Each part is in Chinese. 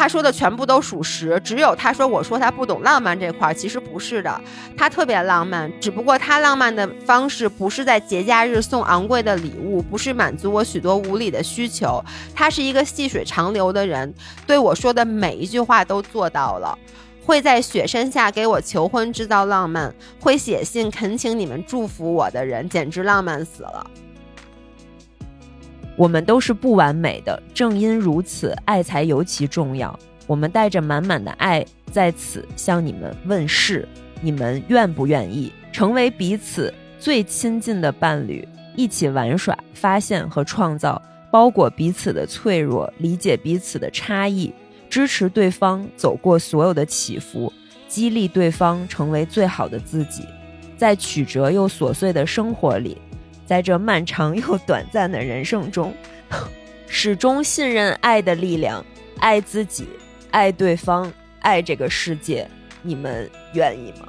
他说的全部都属实，只有他说我说他不懂浪漫这块儿，其实不是的，他特别浪漫，只不过他浪漫的方式不是在节假日送昂贵的礼物，不是满足我许多无理的需求，他是一个细水长流的人，对我说的每一句话都做到了。会在雪山下给我求婚，制造浪漫；会写信恳请你们祝福我的人，简直浪漫死了。我们都是不完美的，正因如此，爱才尤其重要。我们带着满满的爱在此向你们问世，你们愿不愿意成为彼此最亲近的伴侣，一起玩耍、发现和创造，包裹彼此的脆弱，理解彼此的差异，支持对方走过所有的起伏，激励对方成为最好的自己，在曲折又琐碎的生活里。在这漫长又短暂的人生中，始终信任爱的力量，爱自己，爱对方，爱这个世界。你们愿意吗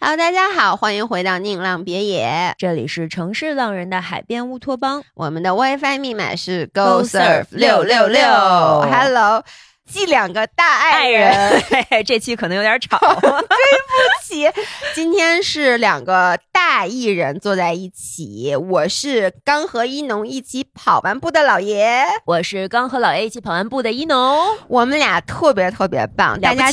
？Hello，大家好，欢迎回到宁浪别野，这里是城市浪人的海边乌托邦，我们的 WiFi 密码是 Go Surf 六六六。Hello。记两个大爱人，这期可能有点吵，对不起。今天是两个大艺人坐在一起，我是刚和一农一起跑完步的老爷，我是刚和老爷一起跑完步的一农，我们俩特别特别棒。大家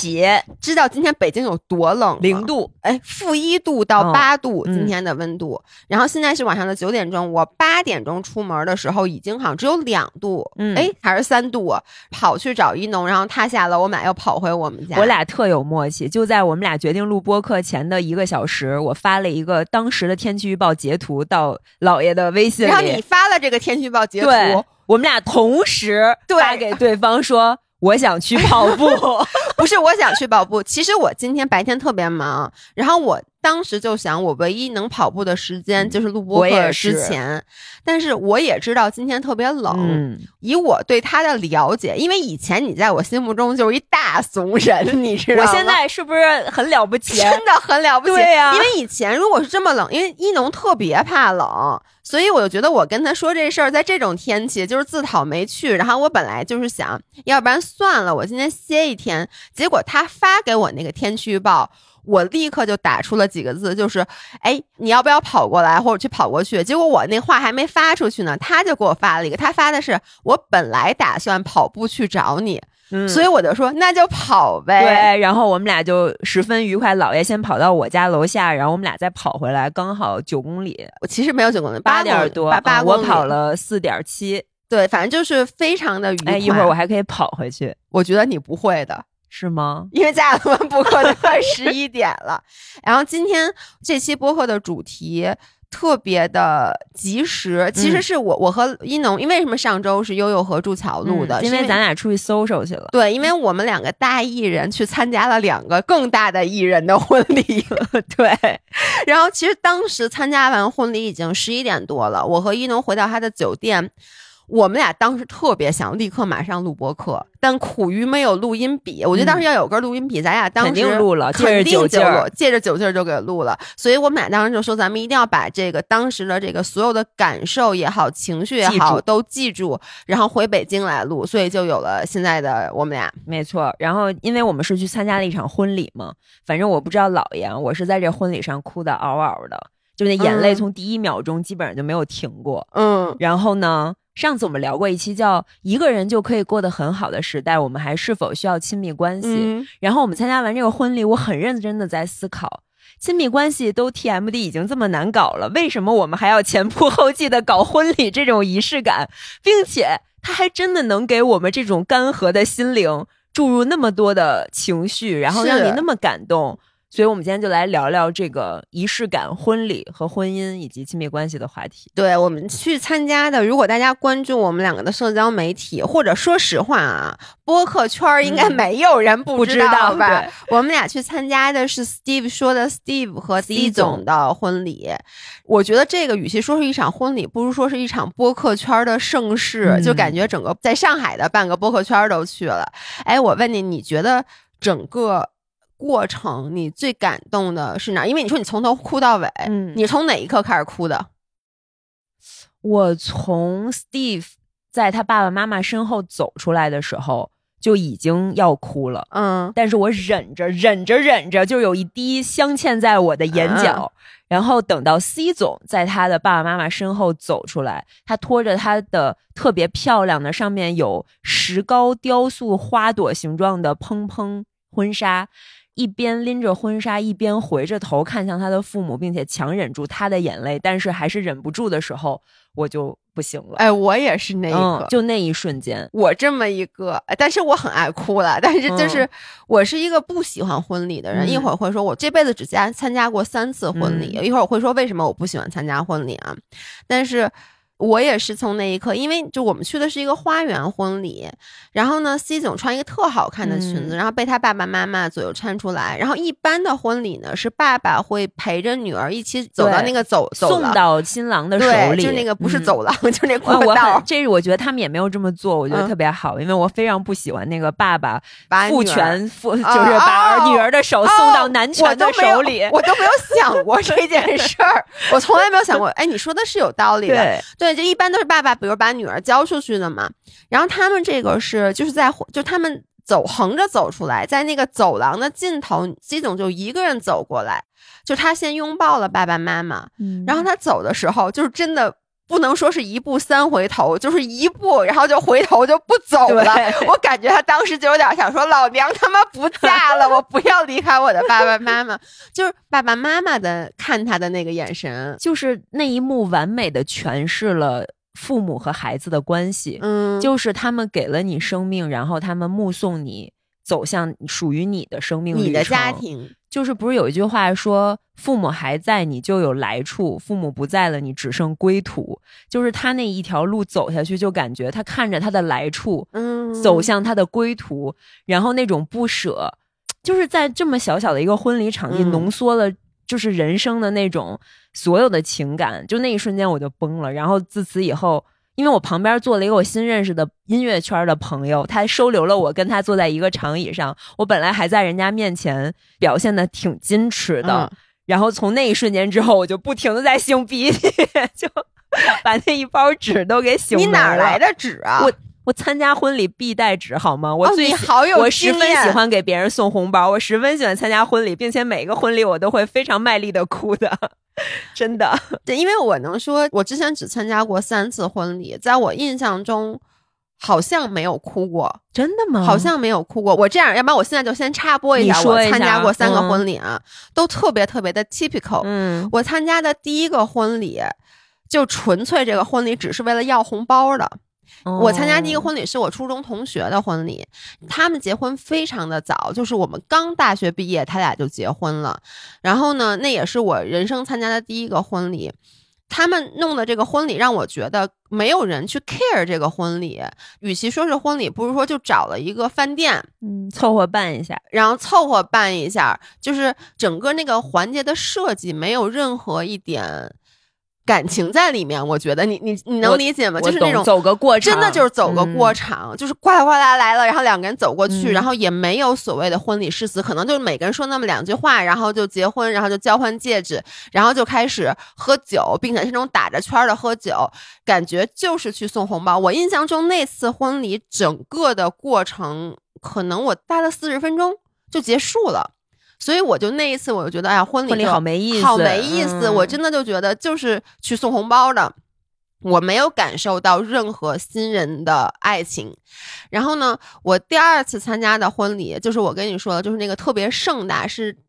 知道今天北京有多冷？零度，哎，负一度到八度，今天的温度。然后现在是晚上的九点钟，我八点钟出门的时候已经好像只有两度，哎，还是三度，跑去找一农。然后他下楼，我们俩又跑回我们家。我俩特有默契，就在我们俩决定录播课前的一个小时，我发了一个当时的天气预报截图到姥爷的微信里。然后你发了这个天气预报截图，我们俩同时发给对方说：“我想去跑步。”不是我想去跑步，其实我今天白天特别忙，然后我。当时就想，我唯一能跑步的时间就是录播课之前，但是我也知道今天特别冷。以我对他的了解，因为以前你在我心目中就是一大怂人，你知道吗？我现在是不是很了不起？真的很了不起。对呀，因为以前如果是这么冷，因为一农特别怕冷，所以我就觉得我跟他说这事儿，在这种天气就是自讨没趣。然后我本来就是想，要不然算了，我今天歇一天。结果他发给我那个天气预报。我立刻就打出了几个字，就是，哎，你要不要跑过来，或者去跑过去？结果我那话还没发出去呢，他就给我发了一个，他发的是我本来打算跑步去找你，所以我就说那就跑呗。对，然后我们俩就十分愉快。姥爷先跑到我家楼下，然后我们俩再跑回来，刚好九公里。我其实没有九公里，八点多，八八我跑了四点七。对，反正就是非常的愉快。一会儿我还可以跑回去。我觉得你不会的。是吗？因为加了们播客都快 十一点了，然后今天这期播客的主题特别的及时，其实是我我和一农，因为什么上周是悠悠和祝桥录的，因为咱俩出去搜搜去了。对，因为我们两个大艺人去参加了两个更大的艺人的 婚礼，对。然后其实当时参加完婚礼已经十一点多了，我和一农回到他的酒店。我们俩当时特别想立刻马上录播课，但苦于没有录音笔。我觉得当时要有根录音笔，咱俩当时肯定录了，肯定就借着酒劲儿就给录了。所以我们俩当时就说，咱们一定要把这个当时的这个所有的感受也好，情绪也好，都记住，然后回北京来录。所以就有了现在的我们俩。没错。然后因为我们是去参加了一场婚礼嘛，反正我不知道姥爷，我是在这婚礼上哭的嗷嗷的，就那眼泪从第一秒钟基本上就没有停过。嗯。然后呢？上次我们聊过一期叫《一个人就可以过得很好的时代》，我们还是否需要亲密关系？然后我们参加完这个婚礼，我很认真的在思考，亲密关系都 TMD 已经这么难搞了，为什么我们还要前仆后继的搞婚礼这种仪式感，并且它还真的能给我们这种干涸的心灵注入那么多的情绪，然后让你那么感动。所以我们今天就来聊聊这个仪式感、婚礼和婚姻以及亲密关系的话题。对我们去参加的，如果大家关注我们两个的社交媒体，或者说实话啊，播客圈儿应该没有人不不知道吧？对我们俩去参加的是 Steve 说的 Steve 和 C 总总的婚礼。我觉得这个与其说是一场婚礼，不如说是一场播客圈儿的盛世，嗯就感觉整个在上海的半个播客圈儿都去了。哎，我问你，你觉得整个过程你最感动的是哪？因为你说你从头哭到尾，嗯你从哪一刻开始哭的？我从 Steve 在他爸爸妈妈身后走出来的时候就已经要哭了。嗯但是我忍着忍着忍着，就有一滴镶嵌在我的眼角。然后等到 C 总在他的爸爸妈妈身后走出来，他拖着他的特别漂亮的上面有石膏雕塑花朵形状的蓬蓬婚纱，一边拎着婚纱，一边回着头看向他的父母，并且强忍住他的眼泪，但是还是忍不住的时候，我就不行了。哎，我也是那一刻，嗯，就那一瞬间，我这么一个，哎但是我很爱哭了。但是就是、嗯我是一个不喜欢婚礼的人，嗯一会儿会说我这辈子只加参加过三次婚礼，嗯一会儿我会说为什么我不喜欢参加婚礼啊？但是。我也是从那一刻，因为就我们去的是一个花园婚礼，然后呢，C 总穿一个特好看的裙子，嗯然后被他爸爸妈妈左右搀出来。然后一般的婚礼呢，是爸爸会陪着女儿一起走到那个走送到新郎的手对，里，就那个不是嗯走廊，就那过道很，这是我觉得他们也没有这么做，我觉得嗯特别好，因为我非常不喜欢那个爸爸父权父，就是啊把女儿的手送到男权的手里。我都没有想过这件事儿，我从来没有想过。哎，你说的是有道理的，对，对，就一般都是爸爸，比如把女儿交出去的嘛。然后他们这个是就是在就他们走横着走出来，在那个走廊的尽头基总就一个人走过来，就他先拥抱了爸爸妈妈，嗯然后他走的时候就是真的。不能说是一步三回头，就是一步，然后就回头就不走了。我感觉他当时就有点想说：“老娘他妈不嫁了，我不要离开我的爸爸妈妈。”就是爸爸妈妈的看他的那个眼神，就是那一幕完美的诠释了父母和孩子的关系，嗯，就是他们给了你生命，然后他们目送你走向属于你的生命你的家庭，就是不是有一句话说，父母还在，你就有来处；父母不在了，你只剩归途。就是他那一条路走下去，就感觉他看着他的来处，嗯，走向他的归途，然后那种不舍，就是在这么小小的一个婚礼场地，嗯浓缩了就是人生的那种所有的情感。就那一瞬间我就崩了，然后自此以后。因为我旁边坐了一个我新认识的音乐圈的朋友，他收留了我，跟他坐在一个长椅上。我本来还在人家面前表现的挺矜持的，嗯然后从那一瞬间之后，我就不停的在擤鼻涕，就把那一包纸都给擤你哪来？的纸啊？我我参加婚礼必带纸好吗？我哦最好有我十分喜欢给别人送红包，我十分喜欢参加婚礼，并且每个婚礼我都会非常卖力的哭的，真的。对，因为我能说，我之前只参加过三次婚礼，在我印象中好像没有哭过，真的吗好像没有哭过。我这样，要不然我现在就先插播一下，我参加过三个嗯婚礼啊，都特别特别的 typical。嗯我参加的第一个婚礼，就纯粹这个婚礼只是为了要红包的。我参加第一个哦婚礼是我初中同学的婚礼，他们结婚非常的早，就是我们刚大学毕业，他俩就结婚了。然后呢，那也是我人生参加的第一个婚礼。他们弄的这个婚礼让我觉得没有人去 care 这个婚礼，与其说是婚礼，不如说就找了一个饭店，嗯凑合办一下，然后凑合办一下，就是整个那个环节的设计没有任何一点感情在里面。我觉得你你你能理解吗？就是那种走个过场，真的就是走个过嗯场，就是呱啦呱啦来了，然后两个人走过去，嗯然后也没有所谓的婚礼誓词，可能就是每个人说那么两句话，然后就结婚，然后就交换戒指，然后就开始喝酒，并且是那种打着圈儿的喝酒，感觉就是去送红包。我印象中那次婚礼整个的过程，可能我待了四十分钟就结束了。所以我就那一次，我就觉得，哎呀，婚礼婚礼好没意思，好没意思。嗯我真的就觉得就是去送红包的，我没有感受到任何新人的爱情。然后呢，我第二次参加的婚礼，就是我跟你说的，就是那个特别盛大，是哦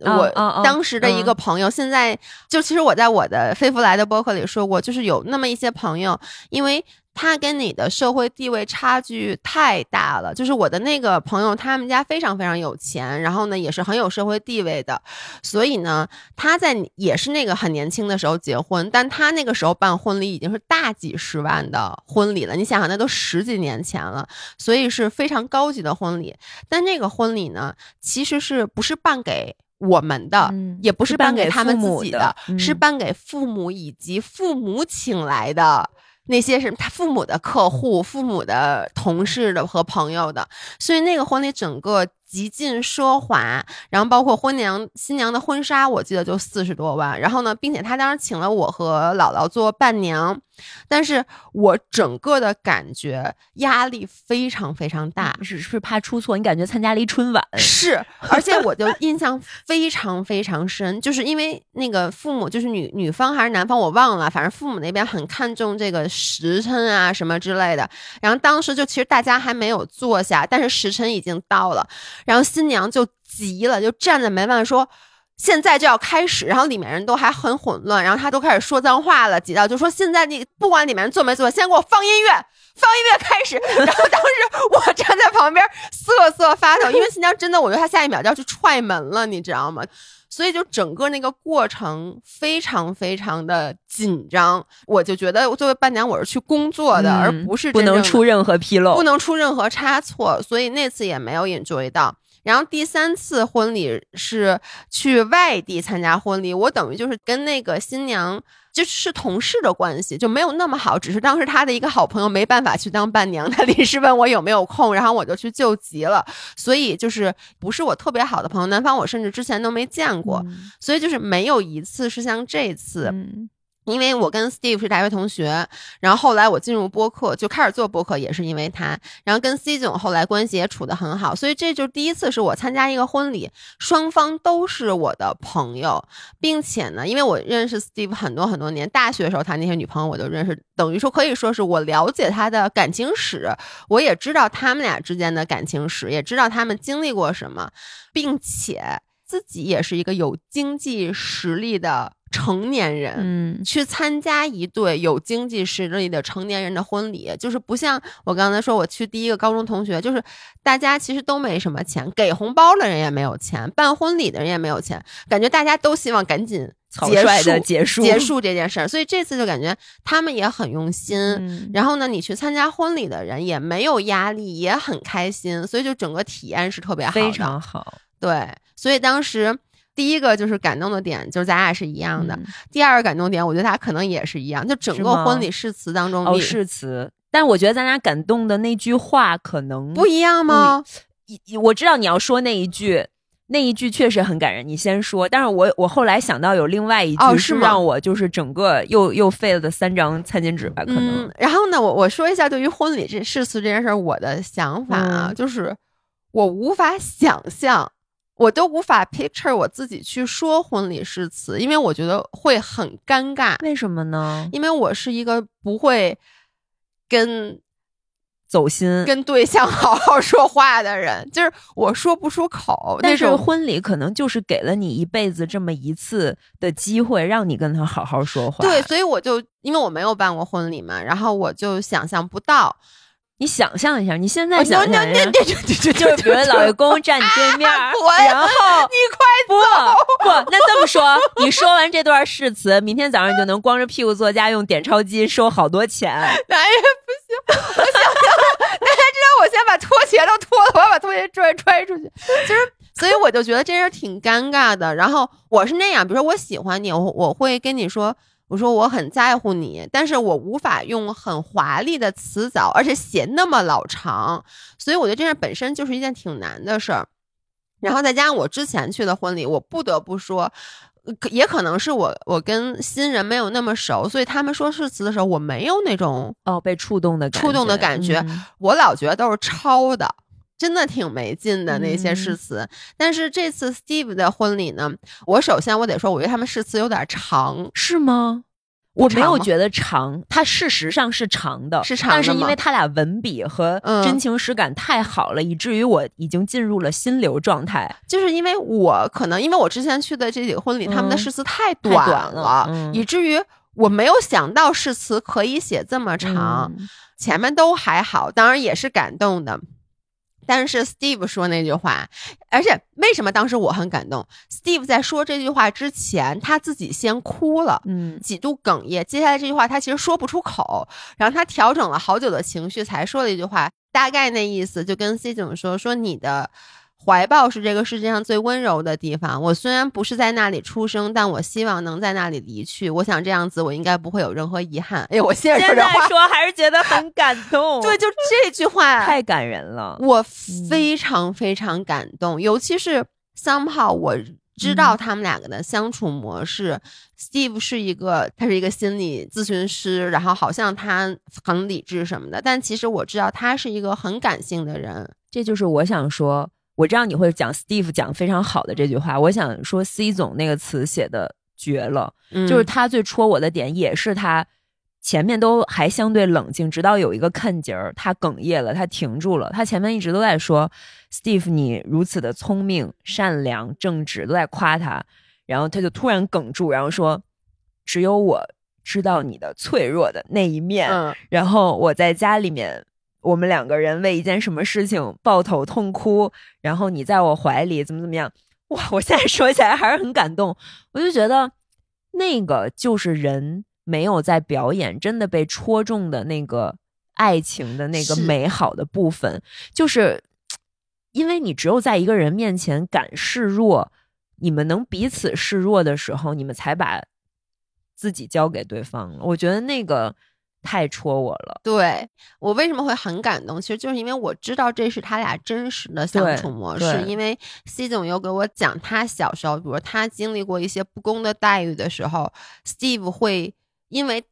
我当时的一个朋友。现在就其实我在我的飞福来的博客里说过，就是有那么一些朋友，因为。他跟你的社会地位差距太大了。就是我的那个朋友，他们家非常非常有钱，然后呢也是很有社会地位的，所以呢他在也是那个很年轻的时候结婚，但他那个时候办婚礼已经是大几十万的婚礼了。你想想，那都十几年前了，所以是非常高级的婚礼。但那个婚礼呢，其实是不是办给？我们的也不是办给他们自己的，是办给父母以及父母请来的那些是他父母的客户、父母的同事的和朋友的，所以那个婚礼整个。极尽奢华，然后包括婚娘新娘的婚纱，我记得就四十多万。然后呢，并且他当时请了我和姥姥做伴娘，但是我整个的感觉压力非常非常大，是是怕出错。你感觉参加了一春晚，是，而且我就 印象非常非常深，就是因为那个父母就是女女方还是男方我忘了，反正父母那边很看重这个时辰啊什么之类的。然后当时就其实大家还没有坐下，但是时辰已经到了。然后新娘就急了，就站在门外说：“现在就要开始。”然后里面人都还很混乱，然后他都开始说脏话了，急到就说：“现在你不管里面人做没坐，先给我放音乐，放音乐开始。”然后当时我站在旁边瑟瑟发抖，因为新娘真的，我觉得她下一秒就要去踹门了，你知道吗？所以就整个那个过程非常非常的紧张，我就觉得作为伴娘我是去工作的，而不是不能出任何纰漏，不能出任何差错，所以那次也没有 enjoy 到。然后第三次婚礼是去外地参加婚礼，我等于就是跟那个新娘。就是同事的关系就没有那么好，只是当时他的一个好朋友没办法去当伴娘，他临时问我有没有空，然后我就去救急了。所以就是不是我特别好的朋友，男方我甚至之前都没见过，所以就是没有一次是像这次。因为我跟 Steve 是大学同学，然后后来我进入播客就开始做播客，也是因为他。然后跟 C 总后来关系也处得很好，所以这就第一次是我参加一个婚礼，双方都是我的朋友，并且呢，因为我认识 Steve 很多很多年，大学的时候他那些女朋友我都认识，等于说可以说是我了解他的感情史，我也知道他们俩之间的感情史，也知道他们经历过什么，并且自己也是一个有经济实力的。成年人，嗯，去参加一对有经济实力的成年人的婚礼，就是不像我刚才说，我去第一个高中同学，就是大家其实都没什么钱，给红包的人也没有钱，办婚礼的人也没有钱，感觉大家都希望赶紧结束结束结束这件事儿，所以这次就感觉他们也很用心。然后呢，你去参加婚礼的人也没有压力，也很开心，所以就整个体验是特别好，非常好。对，所以当时。第一个就是感动的点，就是咱俩是一样的。第二个感动点，我觉得他可能也是一样。就整个婚礼誓词当中，哦，誓词。但我觉得咱俩感动的那句话可能不一样吗？我知道你要说那一句，那一句确实很感人。你先说。但是我我后来想到有另外一句是让我就是整个又又废了的三张餐巾纸吧？可能。然后呢，我我说一下对于婚礼这誓词这件事儿我的想法啊，就是我无法想象。我都无法 picture 我自己去说婚礼誓词，因为我觉得会很尴尬。为什么呢？因为我是一个不会跟走心、跟对象 好好说话的人，就是我说不出口。但是婚礼可能就是给了你一辈子这么一次的机会，让你跟他好好说话。对，所以我就因为我没有办过婚礼嘛，然后我就想象不到。你想象一下，你现在想象一下，就是比如老爷公站你对面，然后你快不不，那这么说，你说完这段誓词，明天早上就能光着屁股坐家用，点钞机收好多钱。哪也不行，我想想，大家知道我先把拖鞋都脱了，我要把拖鞋拽拽出去。其实，所以我就觉得这事挺尴尬的。然后我是那样，比如说我喜欢你，我我会跟你说。我说我很在乎你，但是我无法用很华丽的词藻，而且写那么老长，所以我觉得这事本身就是一件挺难的事儿。然后再加上我之前去的婚礼，我不得不说，也可能是我我跟新人没有那么熟，所以他们说誓词的时候，我没有那种哦被触动的触动的感觉，我老觉得都是抄的。真的挺没劲的那些誓词，但是这次 Steve 的婚礼呢，我首先我得说，我觉得他们誓词有点长，是吗？我没有觉得长，它事实上是长的，是长的，但是因为他俩文笔和真情实感太好了，以至于我已经进入了心流状态。就是因为我可能因为我之前去的这几个婚礼，他们的誓词太短了，以至于。我没有想到誓词可以写这么长，嗯前面都还好，当然也是感动的。但是 Steve 说那句话，而且为什么当时我很感动？Steve 在说这句话之前，他自己先哭了，嗯几度哽咽。接下来这句话他其实说不出口，然后他调整了好久的情绪，才说了一句话，大概那意思就跟 C 总说：“说你的怀抱是这个世界上最温柔的地方。我虽然不是在那里出生，但我希望能在那里离去。我想这样子，我应该不会有任何遗憾。”哎呦，我现在说现在这话，说还是觉得很感动，对，就这句话 太感人了。我非常非常感动，尤其是 somehow 我知道他们两个的相处模式。Steve 是一个，他是一个心理咨询师，然后好像他很理智什么的，但其实我知道他是一个很感性的人。这就是我想说，我知道你会讲 Steve 讲非常好的这句话，我想说 C 总那个词写的绝了，嗯。就是他最戳我的点，也是他前面都还相对冷静，直到有一个看节儿，他哽咽了，他停住了，他前面一直都在说 Steve 你如此的聪明、善良、正直，都在夸他，然后他就突然哽住，然后说只有我知道你的脆弱的那一面，嗯，然后我在家里面，我们两个人为一件什么事情抱头痛哭，然后你在我怀里怎么怎么样，哇！我现在说起来还是很感动，我就觉得那个就是人没有在表演，真的被戳中的那个爱情的那个美好的部分，就是因为你只有在一个人面前敢示弱，你们能彼此示弱的时候，你们才把自己交给对方了。我觉得那个太戳我了。对我为什么会很感动，其实就是因为我知道这是他俩真实的相处模式。因为 C 总又给我讲他小时候，比如他经历过一些不公的待遇的时候，Steve 会因为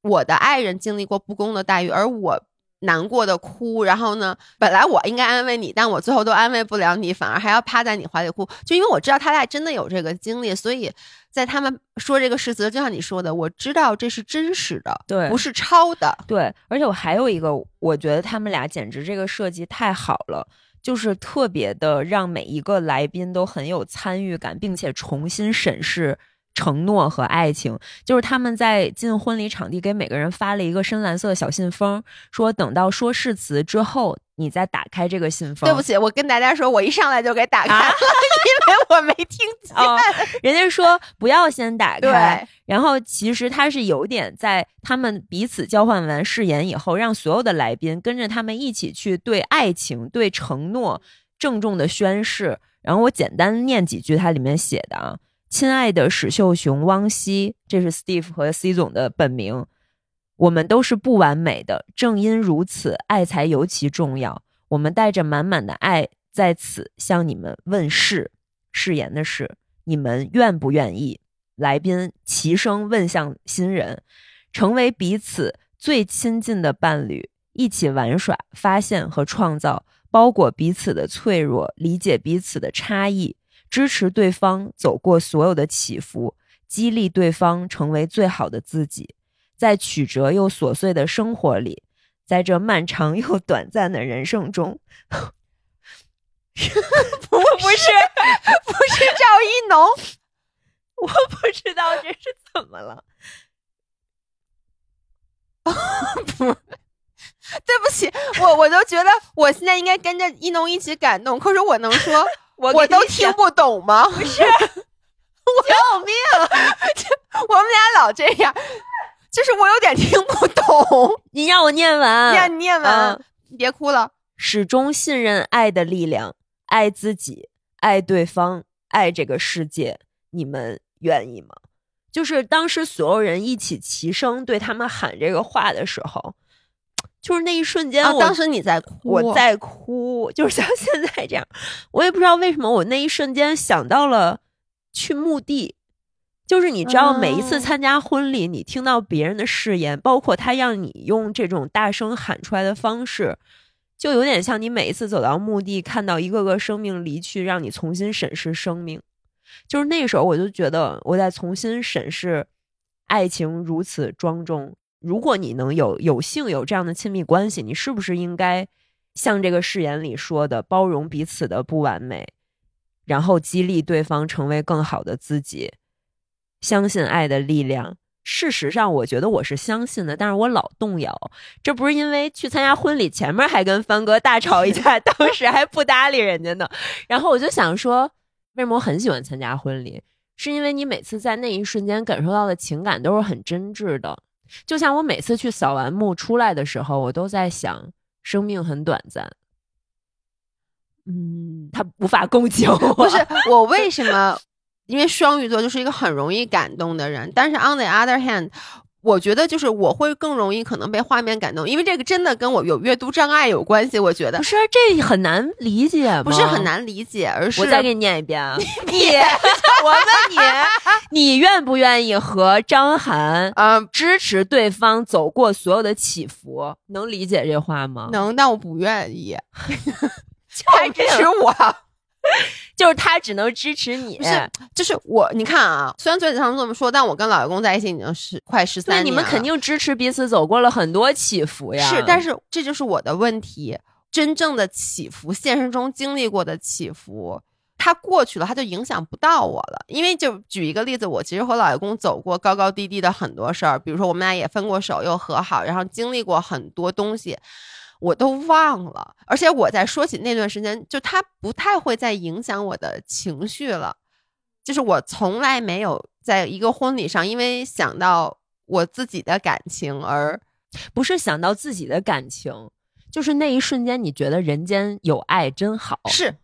我的爱人经历过不公的待遇，而我。难过的哭，然后呢？本来我应该安慰你，但我最后都安慰不了你，反而还要趴在你怀里哭。就因为我知道他俩真的有这个经历，所以在他们说这个誓词，就像你说的，我知道这是真实的，对不是抄的。对，而且我还有一个，我觉得他们俩简直这个设计太好了，就是特别的让每一个来宾都很有参与感，并且重新审视承诺和爱情。就是他们在进婚礼场地给每个人发了一个深蓝色的小信封，说等到说誓词之后，你再打开这个信封。对不起，我跟大家说，我一上来就给打开啊了，因为我没听见。哦，人家说不要先打开，然后其实他是有点在他们彼此交换完誓言以后，让所有的来宾跟着他们一起去对爱情、对承诺郑重的宣誓。然后我简单念几句它里面写的啊，亲爱的史秀雄、汪希，这是 Steve 和 C 总的本名。我们都是不完美的，正因如此，爱才尤其重要。我们带着满满的爱在此向你们问誓，誓言的誓，你们愿不愿意？来宾齐声问向新人，成为彼此最亲近的伴侣，一起玩耍、发现和创造，包裹彼此的脆弱，理解彼此的差异，支持对方走过所有的起伏，激励对方成为最好的自己。在曲折又琐碎的生活里，在这漫长又短暂的人生中，不不是不是赵一农，我不知道这是怎么了。不对不起，我我都觉得我现在应该跟着一农一起感动，可是我能说我都听不懂吗？不是，救命！我们俩老这样，就是我有点听不懂。你让我念完，念念完，嗯你别哭了。始终信任爱的力量，爱自己，爱对方，爱这个世界。你们愿意吗？就是当时所有人一起齐声对他们喊这个话的时候，就是那一瞬间啊，我，当时你在哭，我在哭，就是像 现在这样，我也不知道为什么，我那一瞬间想到了去墓地。就是你知道，每一次哦参加婚礼，你听到别人的誓言，包括他让你用这种大声喊出来的方式，就有点像你每一次走到墓地，看到一个个生命离去，让你重新审视生命。就是那时候，我就觉得我在重新审视爱情如此庄重。如果你能有有幸有这样的亲密关系，你是不是应该像这个誓言里说的，包容彼此的不完美，然后激励对方成为更好的自己，相信爱的力量，事实上，我觉得我是相信的，但是我老动摇。这不是因为去参加婚礼前面还跟帆哥大吵一架，当时还不搭理人家呢。然后我就想说，为什么我很喜欢参加婚礼？是因为你每次在那一瞬间感受到的情感都是很真挚的。就像我每次去扫完墓出来的时候，我都在想，生命很短暂。嗯，他无法共情。不是我为什么？因为双鱼座就是一个很容易感动的人，但是 on the other hand，我觉得就是我会更容易可能被画面感动，因为这个真的跟我有阅读障碍有关系。我觉得不是这很难理解，不是很难理解，而是我再给你念一遍啊！你，我问你，你愿不愿意和张涵 呃支持对方走过所有的起伏？能理解这话吗？能，但我不愿意，还支持我。就是他只能支持你，不是，就是我。你看啊，虽然嘴上这么说，但我跟老爷公在一起已经是快十三年，你们肯定支持彼此走过了很多起伏呀。是，但是这就是我的问题。真正的起伏，现实中经历过的起伏，它过去了，它就影响不到我了。因为就举一个例子，我其实和老爷公走过高高低低的很多事儿，比如说我们俩也分过手，又和好，然后经历过很多东西。我都忘了，而且我在说起那段时间，就他不太会再影响我的情绪了。就是我从来没有在一个婚礼上，因为想到我自己的感情而不是想到自己的感情，就是那一瞬间，你觉得人间有爱真好。是，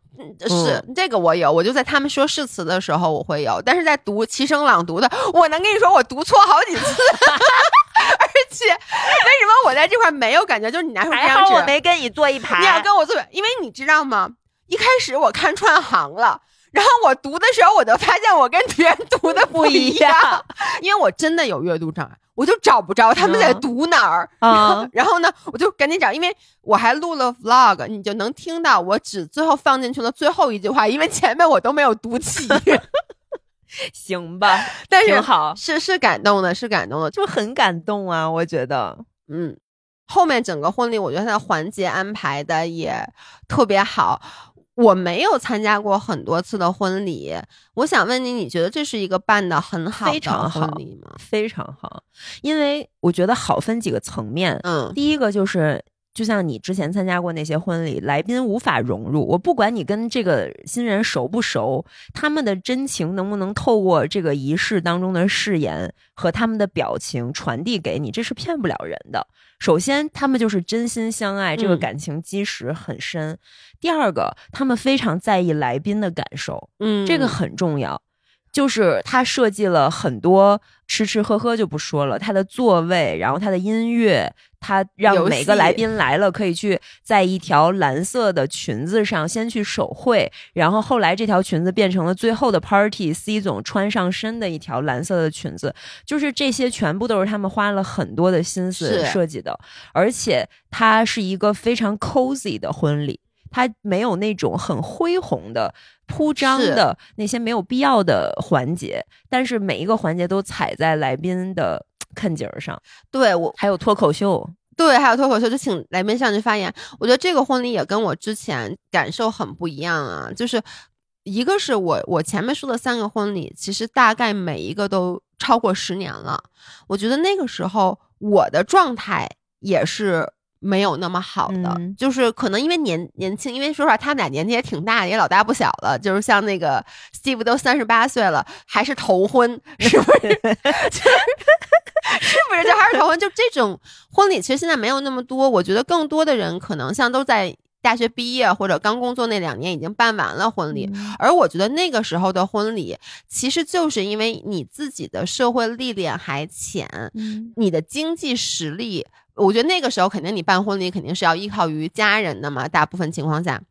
是这个我有，我就在他们说誓词的时候我会有，但是在读齐声朗读的，我能跟你说我读错好几次。而且，为什么我在这块没有感觉？就是你拿出这张纸，我没跟你坐一排。你要跟我坐，因为你知道吗？一开始我看串行了，然后我读的时候，我就发现我跟别人读的不一样。因为我真的有阅读障碍，我就找不着他们在读哪儿。然后呢，我就赶紧找，因为我还录了 vlog，你就能听到我只最后放进去了最后一句话，因为前面我都没有读齐。行吧，但是好是是感动的，是感动的，就很感动啊！我觉得，嗯，后面整个婚礼，我觉得它的环节安排的也特别好。我没有参加过很多次的婚礼，我想问你，你觉得这是一个办的很好的婚礼吗？非常好，因为我觉得好分几个层面。嗯，第一个就是。就像你之前参加过那些婚礼，来宾无法融入。我不管你跟这个新人熟不熟，他们的真情能不能透过这个仪式当中的誓言和他们的表情传递给你，这是骗不了人的。首先，他们就是真心相爱，这个感情基石很深。第二个，他们非常在意来宾的感受，嗯，这个很重要。就是他设计了很多吃吃喝喝就不说了，他的座位，然后他的音乐，他让每个来宾来了可以去在一条蓝色的裙子上先去手绘，然后后来这条裙子变成了最后的 party C 总穿上身的一条蓝色的裙子，就是这些全部都是他们花了很多的心思设计的，而且它是一个非常 cozy 的婚礼。它没有那种很恢宏的铺张的那些没有必要的环节，但是每一个环节都踩在来宾的 看景儿上。对我还有脱口秀，对，还有脱口秀，就请来宾上去发言。我觉得这个婚礼也跟我之前感受很不一样啊，就是一个是我我前面说的三个婚礼，其实大概每一个都超过十年了。我觉得那个时候我的状态也是。没有那么好的，就是可能因为年年轻，因为说实话，他们俩年纪也挺大的，也老大不小了。就是像那个 Steve 都三十八岁了，还是头婚，是不是？是不是？就还是头婚？就这种婚礼，其实现在没有那么多。我觉得更多的人可能像都在大学毕业或者刚工作那两年已经办完了婚礼，而我觉得那个时候的婚礼，其实就是因为你自己的社会历练还浅，你的经济实力。我觉得那个时候肯定你办婚礼肯定是要依靠于家人的嘛，大部分情况下，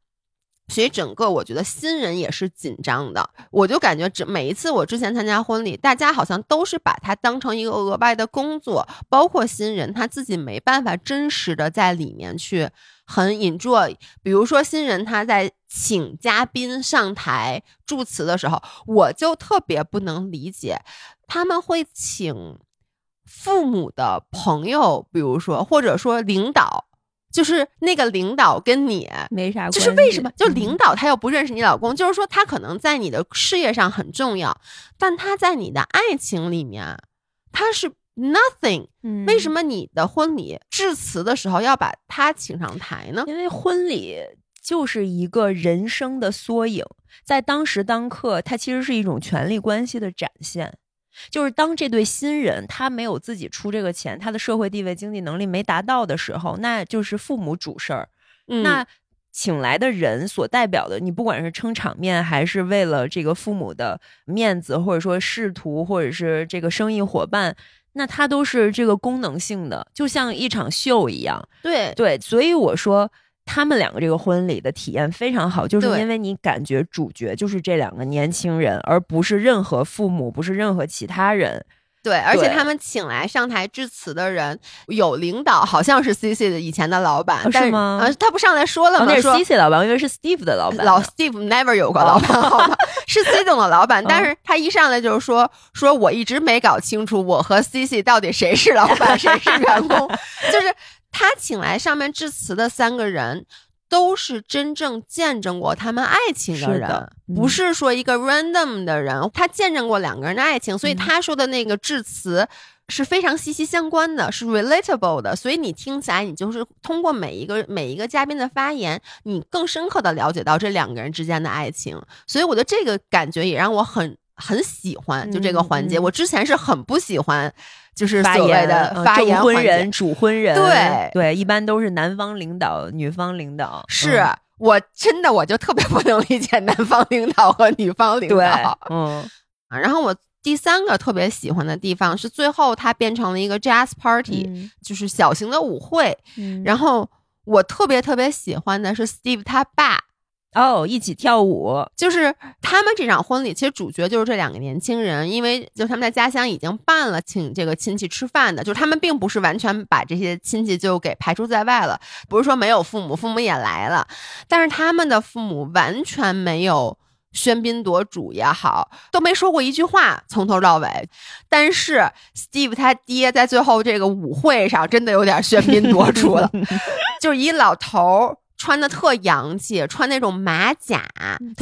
所以整个我觉得新人也是紧张的。我就感觉这每一次我之前参加婚礼，大家好像都是把它当成一个额外的工作，包括新人他自己没办法真实的在里面去很 enjoy。比如说新人他在请嘉宾上台祝词的时候，我就特别不能理解，他们会请。父母的朋友，比如说，或者说领导，就是那个领导跟你没啥关系，就是为什么？就领导他又不认识你老公，就是说他可能在你的事业上很重要，但他在你的爱情里面，他是 nothing。为什？么你的婚礼致辞的时候要把他请上台呢？因为婚礼就是一个人生的缩影，在当时当刻，它其实是一种权力关系的展现。就是当这对新人他没有自己出这个钱，他的社会地位、经济能力没达到的时候，那就是父母主事儿。嗯那请来的人所代表的，你不管是撑场面，还是为了这个父母的面子，或者说仕途，或者是这个生意伙伴，那它都是这个功能性的，就像一场秀一样。对对，所以我说他们两个这个婚礼的体验非常好，就是因为你感觉主角就是这两个年轻人，而不是任何父母，不是任何其他人。对，而且他们请来上台致辞的人有领导，好像是 C C 的以前的老板，哦但是吗呃，他不上来说了哦，吗？那是说 C C 老板，我以为是 Steve 的老板。老 Steve never 有过老板，好吧？是 C 总的老板，但是他一上来就是说，说我一直没搞清楚我和 C C 到底谁是老板，谁是员工。就是他请来上面致辞的三个人。都是真正见证过他们爱情的人，不是说一个 random 的人，他见证过两个人的爱情，所以嗯。他说的那个致辞是非常息息相关的，是 relatable 的，所以你听起来，你就是通过每一个每一个嘉宾的发言，你更深刻的了解到这两个人之间的爱情，所以我的这个感觉也让我很很喜欢，就这个环节，嗯嗯。我之前是很不喜欢，就是所谓的嗯发言证婚人、主婚人，对对，一般都是男方领导、女方领导，是。嗯我真的我就特别不能理解男方领导和女方领对导，，嗯，啊然后我第三个特别喜欢的地方是最后它变成了一个 jazz party，、嗯就是小型的舞会。嗯然后我特别特别喜欢的是 Steve 他爸，哦，一起跳舞，就是他们这场婚礼，其实主角就是这两个年轻人，因为就他们在家乡已经办了请这个亲戚吃饭的，就是他们并不是完全把这些亲戚就给排除在外了，不是说没有父母，父母也来了，但是他们的父母完全没有。喧宾夺主也好，都没说过一句话，从头到尾。但是 Steve 他爹在最后这个舞会上真的有点喧宾夺主了，就是一老头儿穿的特洋气，穿那种马甲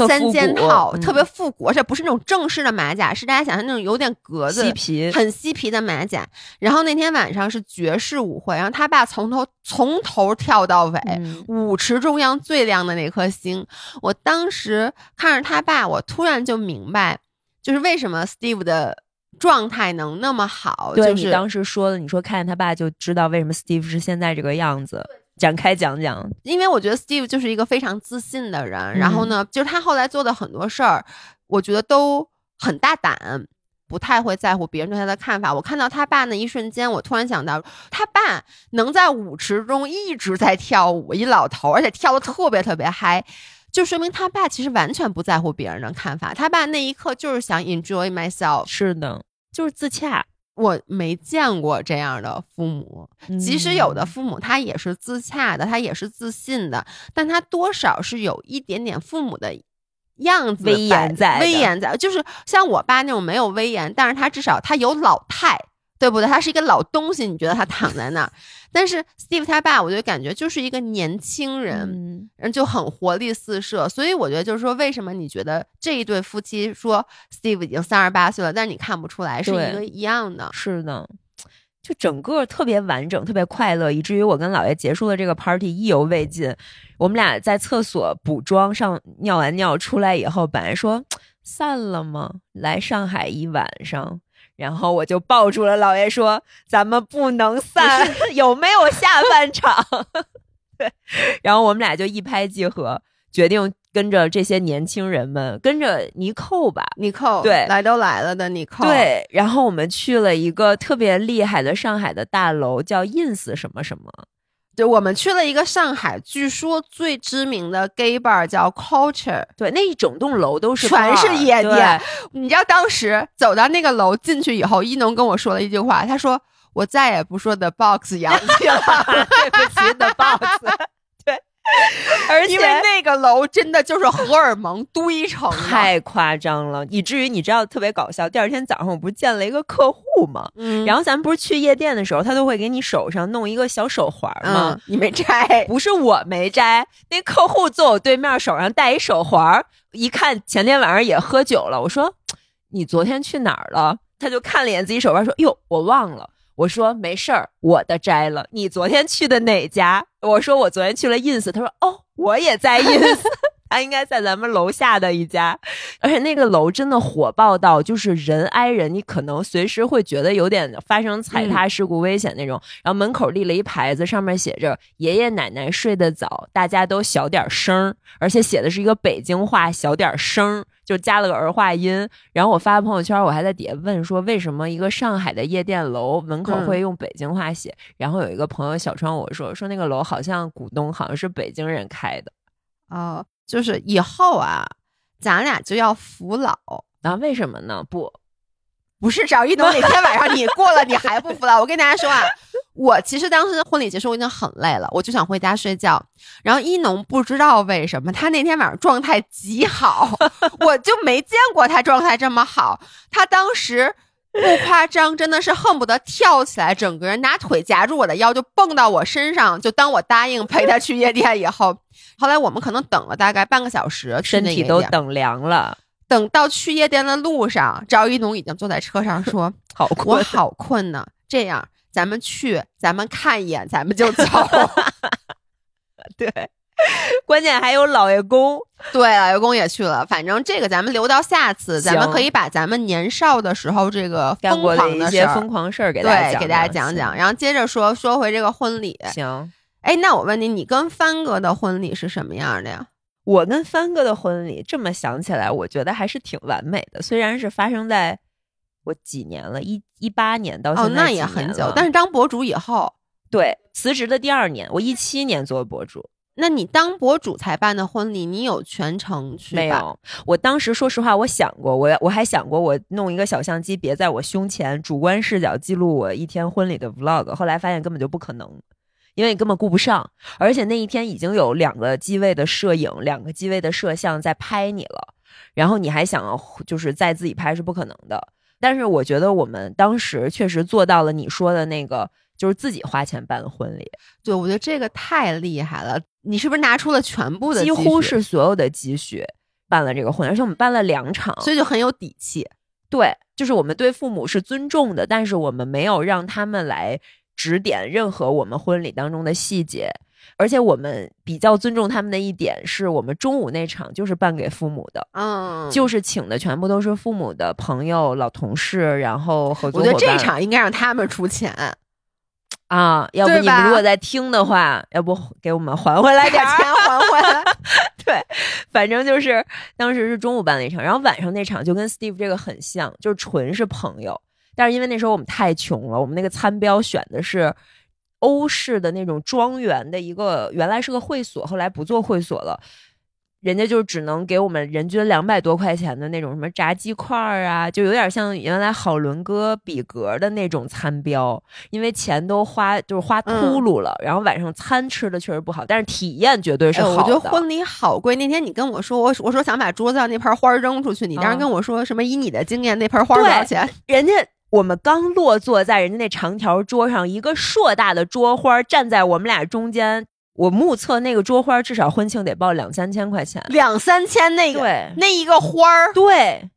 三件套，嗯特别复古，而且不是那种正式的马甲，是大家想象那种有点格子嬉、皮，很嬉皮的马甲。然后那天晚上是爵士舞会，然后他爸从头从头跳到尾。嗯舞池中央最亮的那颗星，我当时看着他爸，我突然就明白，就是为什么 Steve 的状态能那么好，就是对你当时说的，你说看见他爸就知道为什么 Steve 是现在这个样子，展开讲讲。因为我觉得 Steve 就是一个非常自信的人，嗯然后呢，就是他后来做的很多事儿，我觉得都很大胆，不太会在乎别人对他的看法。我看到他爸那一瞬间，我突然想到，他爸能在舞池中一直在跳舞，一老头，而且跳的特别特别嗨。就说明他爸其实完全不在乎别人的看法，他爸那一刻就是想 enjoy myself。是的，就是自洽。我没见过这样的父母，即使有的嗯。父母他也是自洽的，他也是自信的，但他多少是有一点点父母的样子威严在威严在，就是像我爸那种没有威严，但是他至少他有老态，对不对？他是一个老东西，你觉得他躺在那儿，但是 Steve 他爸，我就感觉就是一个年轻人，嗯人就很活力四射，所以我觉得就是说，为什么你觉得这一对夫妻说 Steve 已经三十八岁了，但是你看不出来是一个一样的？是的，就整个特别完整，特别快乐，以至于我跟姥爷结束了这个 party 意犹未尽。我们俩在厕所补妆上尿完尿出来以后，本来说散了吗？来上海一晚上。然后我就抱住了姥爷说：“咱们不能散，有没有下半场？” 对，然后我们俩就一拍即合，决定跟着这些年轻人们，跟着尼寇吧，尼寇，对来都来了的尼寇，，对，然后我们去了一个特别厉害的上海的大楼，叫 Ins 什么什么。就我们去了一个上海，据说最知名的 gay bar 叫 Culture，对，那一整栋楼都是全是夜店。你知道当时走到那个楼进去以后，一农跟我说了一句话，他说：“我再也不说 The Box 洋气了。”对不起 The boss。对，而因为那个楼真的就是荷尔蒙堆成的，太夸张了，以至于你知道特别搞笑。第二天早上我不是见了一个客户吗？嗯，然后咱们不是去夜店的时候，他都会给你手上弄一个小手环吗？嗯，你没摘，不是我没摘，那客户坐我对面，手上戴一手环，一看前天晚上也喝酒了。我说：“你昨天去哪儿了？他就看了一眼自己手腕，说：“哟，我忘了。”我说：“没事儿，我的摘了。你昨天去的哪家？”我说：“我昨天去了 ins。”他说：“哦，我也在 ins。”他应该在咱们楼下的一家，而且那个楼真的火爆到就是人挨人，你可能随时会觉得有点发生踩踏事故危险那种。然后门口立了一牌子，上面写着“爷爷奶奶睡得早，大家都小点声”，而且写的是一个北京话“小点声”，就加了个儿化音。然后我发朋友圈，我还在底下问说，为什么一个上海的夜店楼门口会用北京话写？然后有一个朋友小窗我说说那个楼好像股东好像是北京人开的哦。就是以后啊，咱俩就要服老啊？为什么呢？不，不是赵一农哪天晚上你过了，你还不服了？我跟大家说啊，我其实当时婚礼结束我已经很累了，我就想回家睡觉。然后一农不知道为什么他那天晚上状态极好，我就没见过他状态这么好。他当时。不夸张，真的是恨不得跳起来，整个人拿腿夹住我的腰，就蹦到我身上。就当我答应陪他去夜店以后，后来我们可能等了大概半个小时，身体都等凉了。等到去夜店的路上，赵一农已经坐在车上说：“好困，我好困呢。”这样，咱们去，咱们看一眼，咱们就走。对。关键还有老爷公，对，老爷公也去了。反正这个咱们留到下次，咱们可以把咱们年少的时候这个疯狂的一些疯狂事儿给大家对给大家讲讲。然后接着说说回这个婚礼。行，哎，那我问你，你跟帆哥的婚礼是什么样的呀？我跟帆哥的婚礼，这么想起来，我觉得还是挺完美的。虽然是发生在我几年了，一一八年到哦，那也很久。但是当博主以后，对，辞职的第二年，我一七年做博主。那你当博主才办的婚礼，你有全程去没有？我当时说实话，我想过，我我还想过，我弄一个小相机别在我胸前，主观视角记录我一天婚礼的 vlog。后来发现根本就不可能，因为你根本顾不上，而且那一天已经有两个机位的摄影、两个机位的摄像在拍你了，然后你还想就是再自己拍是不可能的。但是我觉得我们当时确实做到了你说的那个。就是自己花钱办的婚礼，对我觉得这个太厉害了。你是不是拿出了全部的，几乎是所有的积蓄办了这个婚，而且我们办了两场，所以就很有底气。对，就是我们对父母是尊重的，但是我们没有让他们来指点任何我们婚礼当中的细节。而且我们比较尊重他们的一点是，我们中午那场就是办给父母的，嗯，就是请的全部都是父母的朋友、老同事，然后合作。我觉得这场应该让他们出钱。啊，要不你们如果在听的话，要不给我们还回来点钱，还回来。对，反正就是当时是中午办了一场，然后晚上那场就跟 Steve 这个很像，就是纯是朋友。但是因为那时候我们太穷了，我们那个餐标选的是欧式的那种庄园的一个，原来是个会所，后来不做会所了。人家就只能给我们人均两百多块钱的那种什么炸鸡块儿啊，就有点像原来好伦哥比格的那种餐标，因为钱都花就是花秃噜了，然后晚上餐吃的确实不好，但是体验绝对是好的。我觉得婚礼好贵。那天你跟我说，我我说想把桌子上那盆花扔出去，你当时跟我说什么？以你的经验，那盆花多少钱？人家我们刚落座在人家那长条桌上，一个硕大的桌花站在我们俩中间。我目测那个桌花至少婚庆得报两三千块钱，两三千那个对那一个花儿对，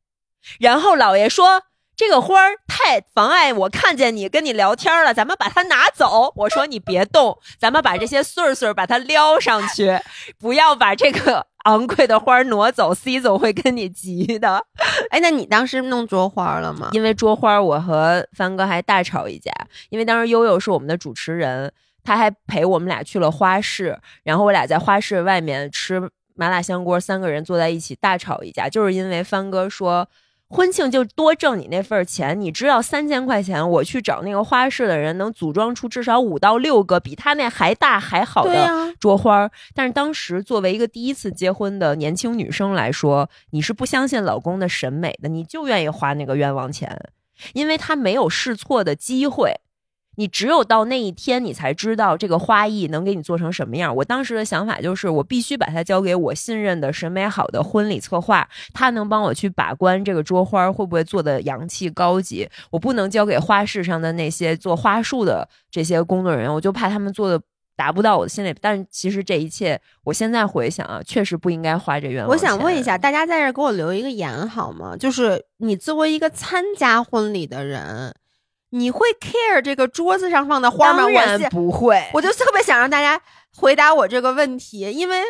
然后老爷说这个花儿太妨碍我看见你跟你聊天了，咱们把它拿走。我说你别动，咱们把这些穗穗把它撩上去，不要把这个昂贵的花挪走，C 总会跟你急的。哎，那你当时弄桌花了吗？因为桌花我和帆哥还大吵一架，因为当时悠悠是我们的主持人。他还陪我们俩去了花市，然后我俩在花市外面吃麻辣香锅，三个人坐在一起大吵一架，就是因为帆哥说婚庆就多挣你那份钱，你知道三千块钱我去找那个花市的人能组装出至少五到六个比他那还大还好的桌花，但是当时作为一个第一次结婚的年轻女生来说，你是不相信老公的审美的，你就愿意花那个冤枉钱，因为他没有试错的机会。你只有到那一天，你才知道这个花艺能给你做成什么样。我当时的想法就是，我必须把它交给我信任的审美好的婚礼策划，他能帮我去把关这个桌花会不会做的洋气高级。我不能交给花市上的那些做花束的这些工作人员，我就怕他们做的达不到我的心里。但其实这一切，我现在回想啊，确实不应该花这冤枉我想问一，下，大家在这儿给我留一个言好吗？就是你作为一个参加婚礼的人，你会 care 这个桌子上放的花吗？我当然不会。我就特别想让大家回答我这个问题，因为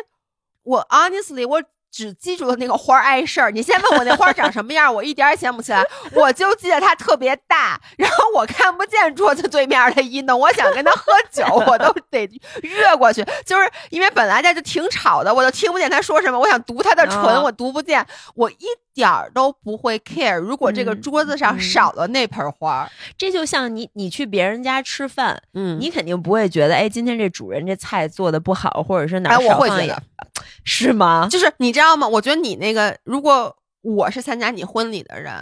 我 honestly 我只记住了那个花碍事儿。你先问我那花长什么样，我一点儿也想不起来，我就记得它特别大，然后我看不见桌子对面的一弄，我想跟他喝酒，我都得越过去，就是因为本来这就挺吵的，我都听不见他说什么，我想读他的唇，哦我读不见，我一点儿都不会 care。如果这个嗯桌子上嗯少了那盆花儿，这就像你你去别人家吃饭，嗯你肯定不会觉得，哎，今天这主人这菜做的不好，或者是哪哎，儿我会觉少放一点得。是吗？就是你知道吗？我觉得你那个，如果我是参加你婚礼的人，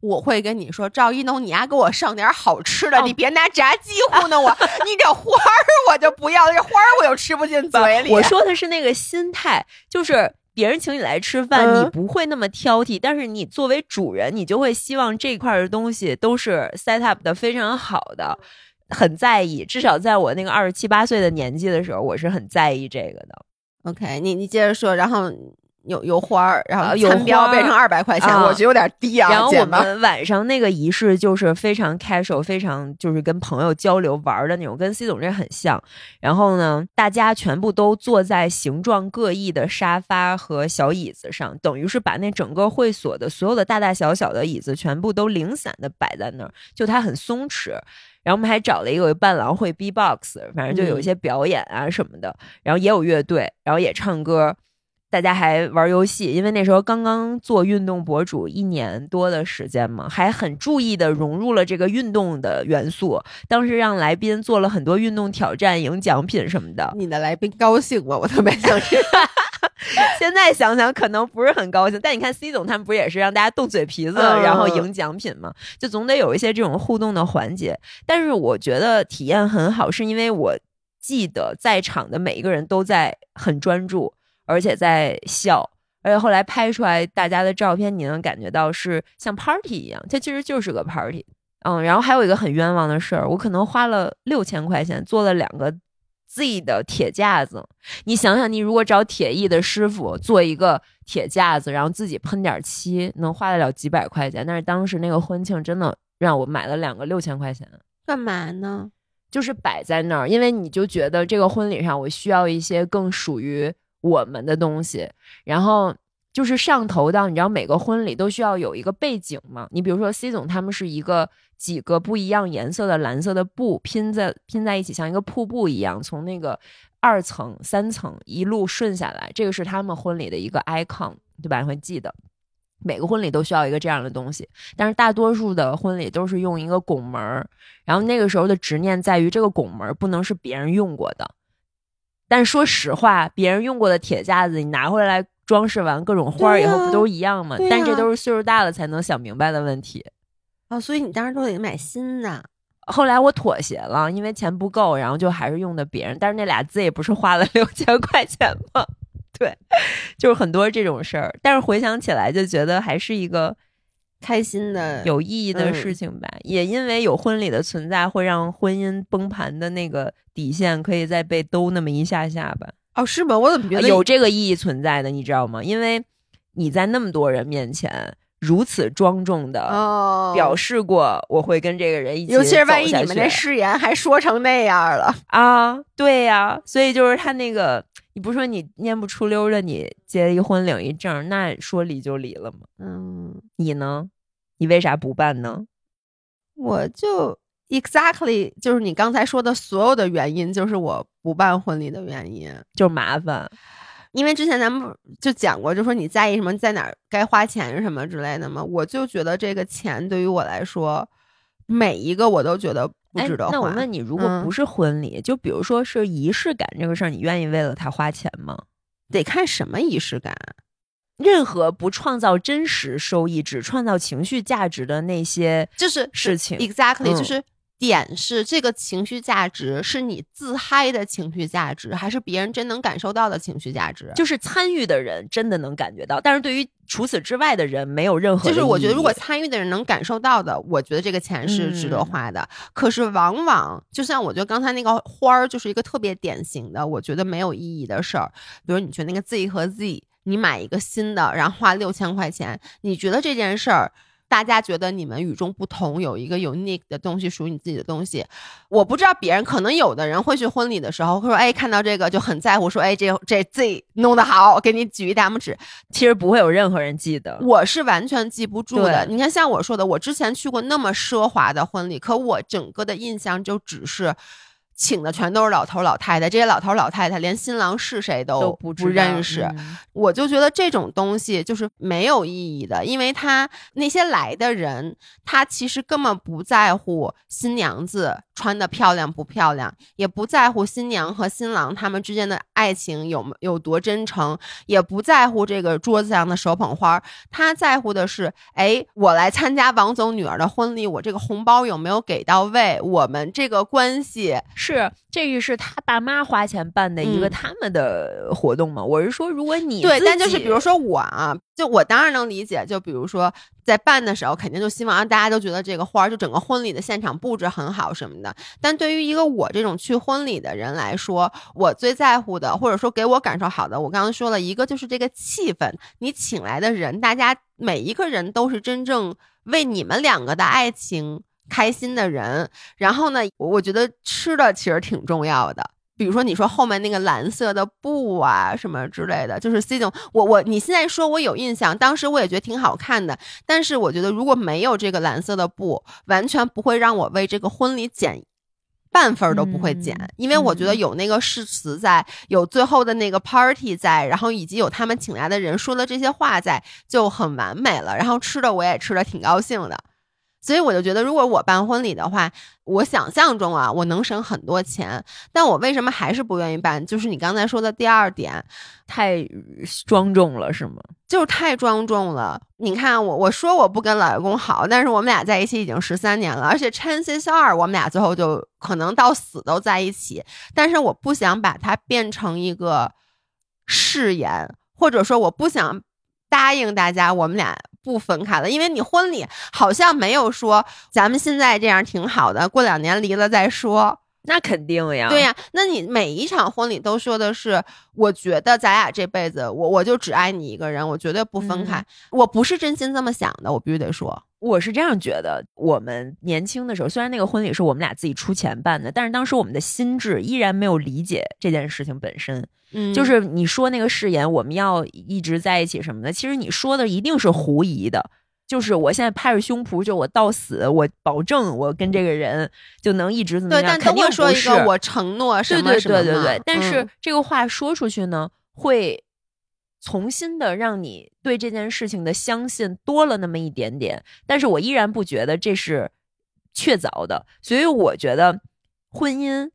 我会跟你说，赵一农，你丫给我上点好吃的，哦你别拿炸鸡糊弄我。你这花儿我就不要，这花儿我又吃不进嘴里。我说的是那个心态，就是别人请你来吃饭，嗯你不会那么挑剔，但是你作为主人，你就会希望这块儿的东西都是 set up 的非常好的，很在意。至少在我那个二十七八岁的年纪的时候，我是很在意这个的。OK，你你接着说，然后有有花儿，然后餐标变成二百块钱，啊我觉得有点低啊，然后我姐们晚上那个仪式就是非常 casual，非常就是跟朋友交流玩儿的那种，跟 C 总这很像。然后呢，大家全部都坐在形状各异的沙发和小椅子上，等于是把那整个会所的所有的大大小小的椅子全部都零散的摆在那儿，就它很松弛。然后我们还找了一个伴郎会 B-box，反正就有一些表演啊什么的，然后也有乐队，然后也唱歌，大家还玩游戏，因为那时候刚刚做运动博主一年多的时间嘛，还很注意的融入了这个运动的元素。当时让来宾做了很多运动挑战，赢奖品什么的。你的来宾高兴吗？我特别想知道。现在想想可能不是很高兴，但你看 C 总他们不也是让大家动嘴皮子，嗯然后赢奖品吗？就总得有一些这种互动的环节。但是我觉得体验很好，是因为我记得在场的每一个人都在很专注，而且在笑。而且后来拍出来大家的照片，你能感觉到是像 party 一样，它其实就是个 party。嗯，然后还有一个很冤枉的事儿，我可能花了六千块钱做了两个 Z 的铁架子。你想想，你如果找铁艺的师傅做一个铁架子，然后自己喷点漆，能花得了几百块钱。但是当时那个婚庆真的让我买了两个六千块钱，干嘛呢？就是摆在那儿，因为你就觉得这个婚礼上我需要一些更属于我们的东西，然后。就是上头到你知道每个婚礼都需要有一个背景嘛？你比如说 C 总他们是一个几个不一样颜色的蓝色的布拼在拼在一起，像一个瀑布一样，从那个二层、三层一路顺下来，这个是他们婚礼的一个 icon，对吧？你会记得。每个婚礼都需要一个这样的东西，但是大多数的婚礼都是用一个拱门，然后那个时候的执念在于这个拱门不能是别人用过的。但说实话，别人用过的铁架子，你拿回来装饰完各种花儿以后，不都一样吗？但这都是岁数大了才能想明白的问题。哦，所以你当时都得买新的。后来我妥协了，因为钱不够，然后就还是用的别人。但是那俩字也不是花了六千块钱吗？对，就是很多这种事儿。但是回想起来，就觉得还是一个开心的有意义的嗯事情吧。也因为有婚礼的存在，会让婚姻崩盘的那个底线可以再被兜那么一下下吧。哦，是吗？我怎么觉得有这个意义存在的，你知道吗？因为你在那么多人面前如此庄重的哦表示过我会跟这个人一起，尤其是万一你们那誓言还说成那样了，啊，对呀、所以就是他那个，你不是说你念不出溜的，你结一婚领一证，那说离就离了吗？嗯，你呢？你为啥不办呢？我就 exactly 就是你刚才说的所有的原因，就是我不办婚礼的原因。就是麻烦，因为之前咱们就讲过，就说你在意什么，在哪儿该花钱什么之类的嘛。我就觉得这个钱对于我来说，每一个我都觉得不哎值得花。那我问你，如果嗯不是婚礼，就比如说是仪式感这个事儿，你愿意为了它花钱吗？得看什么仪式感。任何不创造真实收益，只创造情绪价值的那些就是事情，exactly 嗯就是点是这个情绪价值是你自嗨的情绪价值，还是别人真能感受到的情绪价值？就是参与的人真的能感觉到，但是对于除此之外的人没有任何。就是我觉得，如果参与的人能感受到的，我觉得这个钱是值得花的。可是往往，就像我觉得刚才那个花儿，就是一个特别典型的，我觉得没有意义的事儿。比如你觉得那个 Z 和 Z，你买一个新的，然后花六千块钱，你觉得这件事儿？大家觉得你们与众不同，有一个 unique 的东西属于你自己的东西。我不知道别人，可能有的人会去婚礼的时候会说：“哎，看到这个就很在乎，说哎，这这 Z 弄得好，给你举一大拇指。”其实不会有任何人记得，我是完全记不住的。你看，像我说的，我之前去过那么奢华的婚礼，可我整个的印象就只是。请的全都是老头老太太，这些老头老太太连新郎是谁都不认识，我就觉得这种东西就是没有意义的，因为他那些来的人，他其实根本不在乎新娘子穿的漂亮不漂亮，也不在乎新娘和新郎他们之间的爱情有有多真诚，也不在乎这个桌子上的手捧花，他在乎的是，哎，我来参加王总女儿的婚礼，我这个红包有没有给到位？我们这个关系。是，这个是他爸妈花钱办的一个他们的活动嘛？我是说，如果你对，但就是比如说我啊，就我当然能理解，就比如说在办的时候，肯定就希望让大家都觉得这个花儿，就整个婚礼的现场布置很好什么的。但对于一个我这种去婚礼的人来说，我最在乎的，或者说给我感受好的，我刚刚说了一个，就是这个气氛，你请来的人，大家每一个人都是真正为你们两个的爱情。开心的人，然后呢，我觉得吃的其实挺重要的。比如说，你说后面那个蓝色的布啊，什么之类的，就是 C 总，我我你现在说我有印象，当时我也觉得挺好看的。但是我觉得如果没有这个蓝色的布，完全不会让我为这个婚礼减半分都不会减，因为我觉得有那个誓词在，有最后的那个 party 在，然后以及有他们请来的人说的这些话在，就很完美了。然后吃的我也吃的挺高兴的。所以我就觉得，如果我办婚礼的话，我想象中啊，我能省很多钱。但我为什么还是不愿意办？就是你刚才说的第二点，太庄重了，是吗？就是太庄重了。你看我，我说我不跟老公好，但是我们俩在一起已经十三年了，而且 chances are 我们俩最后就可能到死都在一起。但是我不想把它变成一个誓言，或者说我不想答应大家，我们俩。不分开了，因为你婚礼好像没有说咱们现在这样挺好的，过两年离了再说。那肯定呀，对呀。那你每一场婚礼都说的是，我觉得咱俩这辈子，我我就只爱你一个人，我绝对不分开。我不是真心这么想的，我必须得说，我是这样觉得。我们年轻的时候，虽然那个婚礼是我们俩自己出钱办的，但是当时我们的心智依然没有理解这件事情本身。嗯就是你说那个誓言，我们要一直在一起什么的，其实你说的一定是狐疑的。就是我现在拍着胸脯，就我到死，我保证我跟这个人就能一直怎么样？对，但肯定说一个我承诺什么什么。对对对对。但是这个话说出去呢，会重新的让你对这件事情的相信多了那么一点点。但是我依然不觉得这是确凿的，所以我觉得婚姻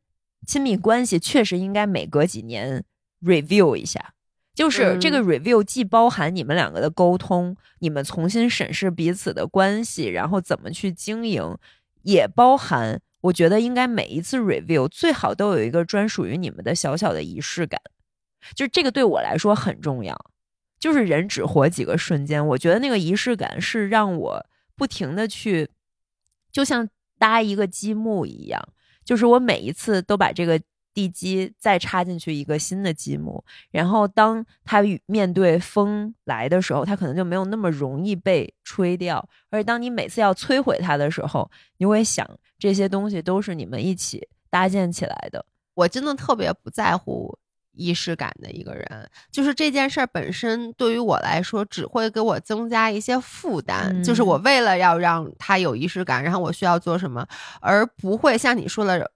亲密关系确实应该每隔几年。review 一下，就是这个 review 既包含你们两个的沟通，你们重新审视彼此的关系，然后怎么去经营，也包含我觉得应该每一次 review 最好都有一个专属于你们的小小的仪式感，就这个对我来说很重要。就是人只活几个瞬间，我觉得那个仪式感是让我不停的去，就像搭一个积木一样，就是我每一次都把这个。地基再插进去一个新的积木，然后当它面对风来的时候，它可能就没有那么容易被吹掉。而且当你每次要摧毁它的时候，你会想这些东西都是你们一起搭建起来的。我真的特别不在乎仪式感的一个人，就是这件事儿本身对于我来说只会给我增加一些负担。就是我为了要让他有仪式感，然后我需要做什么，而不会像你说的。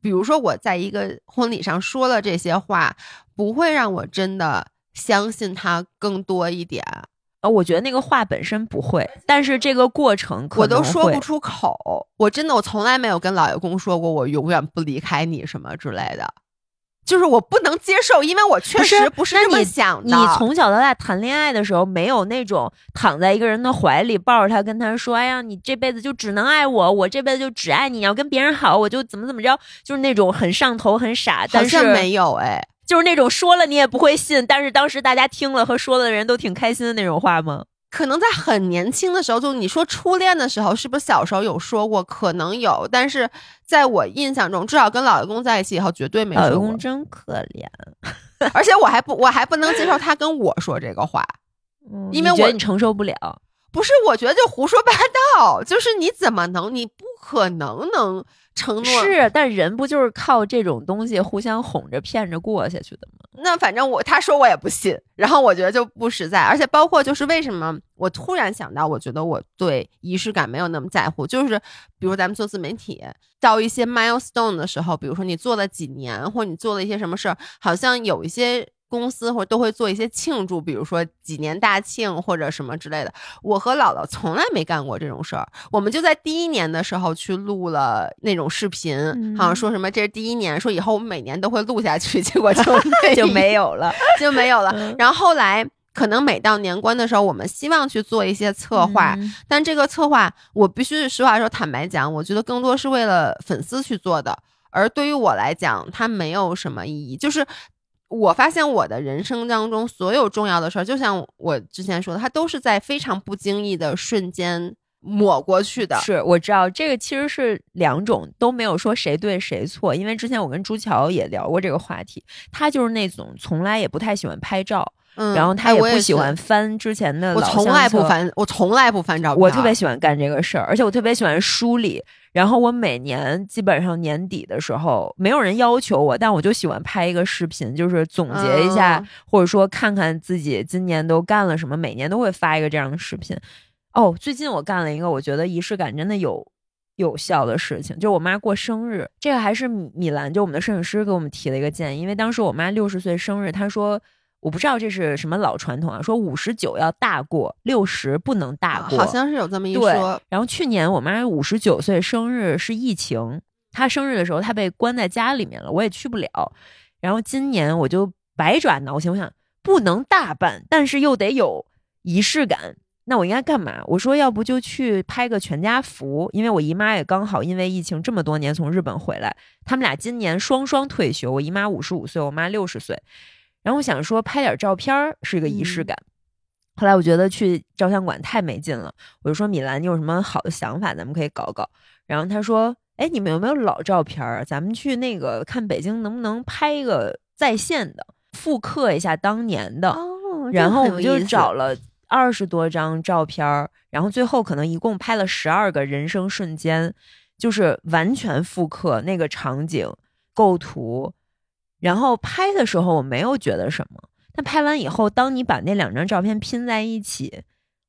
比如说我在一个婚礼上说了这些话，不会让我真的相信他更多一点。呃，我觉得那个话本身不会，但是这个过程我都说不出口。我真的，我从来没有跟老爷公说过我永远不离开你什么之类的。就是我不能接受，因为我确实不是这么想的。你从小到大谈恋爱的时候，没有那种躺在一个人的怀里抱着他，跟他说：“哎呀，你这辈子就只能爱我，我这辈子就只爱你。要跟别人好，我就怎么怎么着。”就是那种很上头、很傻。但是没有哎，就是那种说了你也不会信，但是当时大家听了和说了的人都挺开心的那种话吗？可能在很年轻的时候，就你说初恋的时候，是不是小时候有说过？可能有，但是在我印象中，至少跟老爷公在一起以后，绝对没说过。老爷公真可怜，而且我还不，我还不能接受他跟我说这个话，因为我你承受不了。不是，我觉得就胡说八道，就是你怎么能，你不可能能。承诺是，但人不就是靠这种东西互相哄着骗着过下去的吗？那反正我他说我也不信，然后我觉得就不实在，而且包括就是为什么我突然想到，我觉得我对仪式感没有那么在乎，就是比如咱们做自媒体到一些 milestone 的时候，比如说你做了几年，或者你做了一些什么事儿，好像有一些。公司或者都会做一些庆祝，比如说几年大庆或者什么之类的。我和姥姥从来没干过这种事儿，我们就在第一年的时候去录了那种视频，好像说什么这是第一年，说以后我们每年都会录下去，结果就 就没有了，就没有了。然后后来可能每到年关的时候，我们希望去做一些策划，但这个策划我必须实话说，坦白讲，我觉得更多是为了粉丝去做的，而对于我来讲，它没有什么意义，就是。我发现我的人生当中所有重要的事儿，就像我之前说的，它都是在非常不经意的瞬间抹过去的。是，我知道这个其实是两种，都没有说谁对谁错。因为之前我跟朱桥也聊过这个话题，他就是那种从来也不太喜欢拍照。嗯，然后他也不喜欢翻之前的，我从来不翻，我从来不翻照片。我特别喜欢干这个事儿，而且我特别喜欢梳理。然后我每年基本上年底的时候，没有人要求我，但我就喜欢拍一个视频，就是总结一下，或者说看看自己今年都干了什么。每年都会发一个这样的视频。哦，最近我干了一个我觉得仪式感真的有有效的事情，就是我妈过生日，这个还是米米兰，就我们的摄影师给我们提了一个建议，因为当时我妈六十岁生日，她说。我不知道这是什么老传统啊，说五十九要大过，六十不能大过，好像是有这么一说。然后去年我妈五十九岁生日是疫情，她生日的时候她被关在家里面了，我也去不了。然后今年我就百爪挠心，我想不能大办，但是又得有仪式感，那我应该干嘛？我说要不就去拍个全家福，因为我姨妈也刚好因为疫情这么多年从日本回来，他们俩今年双双退休，我姨妈五十五岁，我妈六十岁。然后我想说拍点照片儿是一个仪式感，后来我觉得去照相馆太没劲了，我就说米兰，你有什么好的想法，咱们可以搞搞。然后他说，哎，你们有没有老照片儿？咱们去那个看北京能不能拍一个在线的，复刻一下当年的。哦，然后我们就找了二十多张照片儿，然后最后可能一共拍了十二个人生瞬间，就是完全复刻那个场景构图。然后拍的时候我没有觉得什么，但拍完以后，当你把那两张照片拼在一起，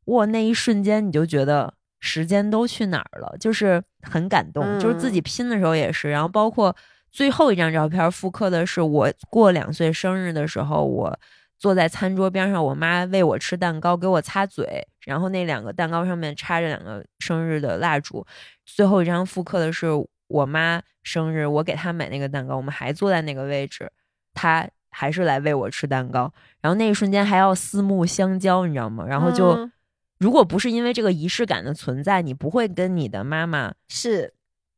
哇，那一瞬间你就觉得时间都去哪儿了，就是很感动。就是自己拼的时候也是。然后包括最后一张照片复刻的是我过两岁生日的时候，我坐在餐桌边上，我妈喂我吃蛋糕，给我擦嘴，然后那两个蛋糕上面插着两个生日的蜡烛。最后一张复刻的是。我妈生日，我给她买那个蛋糕，我们还坐在那个位置，她还是来喂我吃蛋糕，然后那一瞬间还要四目相交，你知道吗？然后就，如果不是因为这个仪式感的存在，你不会跟你的妈妈是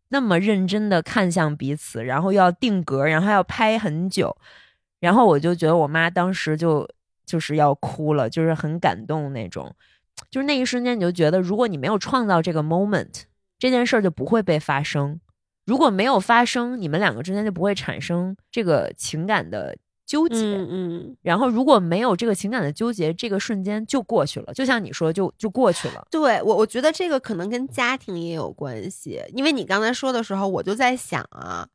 那么认真的看向彼此，然后要定格，然后要拍很久，然后我就觉得我妈当时就就是要哭了，就是很感动那种，就是那一瞬间你就觉得，如果你没有创造这个 moment，这件事儿就不会被发生。如果没有发生，你们两个之间就不会产生这个情感的纠结。嗯嗯。然后如果没有这个情感的纠结，这个瞬间就过去了。就像你说，就就过去了。对我，我觉得这个可能跟家庭也有关系。因为你刚才说的时候，我就在想啊，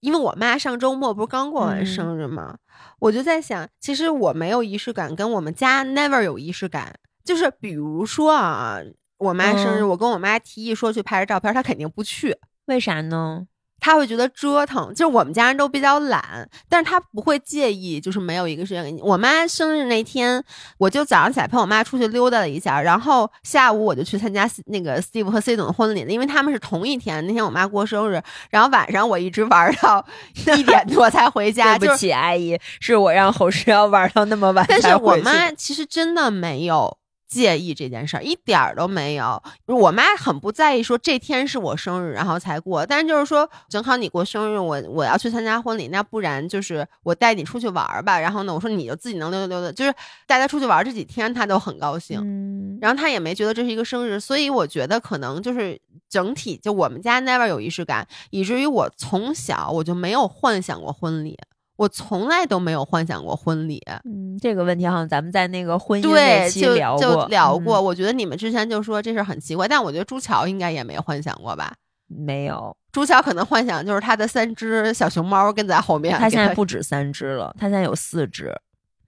因为我妈上周末不是刚过完生日吗？我就在想，其实我没有仪式感，跟我们家 never 有仪式感。就是比如说啊，我妈生日，我跟我妈提议说去拍个照片，她肯定不去。为啥呢？他会觉得折腾，就是我们家人都比较懒，但是他不会介意，就是没有一个时间给你。我妈生日那天，我就早上起来陪我妈出去溜达了一下，然后下午我就去参加那个 Steve 和 C 总的婚礼了，因为他们是同一天。那天我妈过生日，然后晚上我一直玩到 一点多才回家。对不起，阿姨，是我让侯世瑶玩到那么晚。但是我妈其实真的没有。介意这件事儿，一点儿都没有。我妈很不在意说这天是我生日，然后才过。但是就是说，正好你过生日，我我要去参加婚礼，那不然就是我带你出去玩儿吧。然后呢，我说你就自己能溜达溜达，就是带她出去玩儿这几天，她都很高兴。嗯，然后她也没觉得这是一个生日，所以我觉得可能就是整体就我们家 never 有仪式感，以至于我从小我就没有幻想过婚礼。我从来都没有幻想过婚礼，嗯，这个问题好像咱们在那个婚姻那，期就聊过，就聊过。嗯我觉得你们之前就说这事儿很奇怪，但我觉得朱桥应该也没幻想过吧。没有，朱桥可能幻想就是他的三只小熊猫跟在后面，他现在不止三只了，他现在有四只。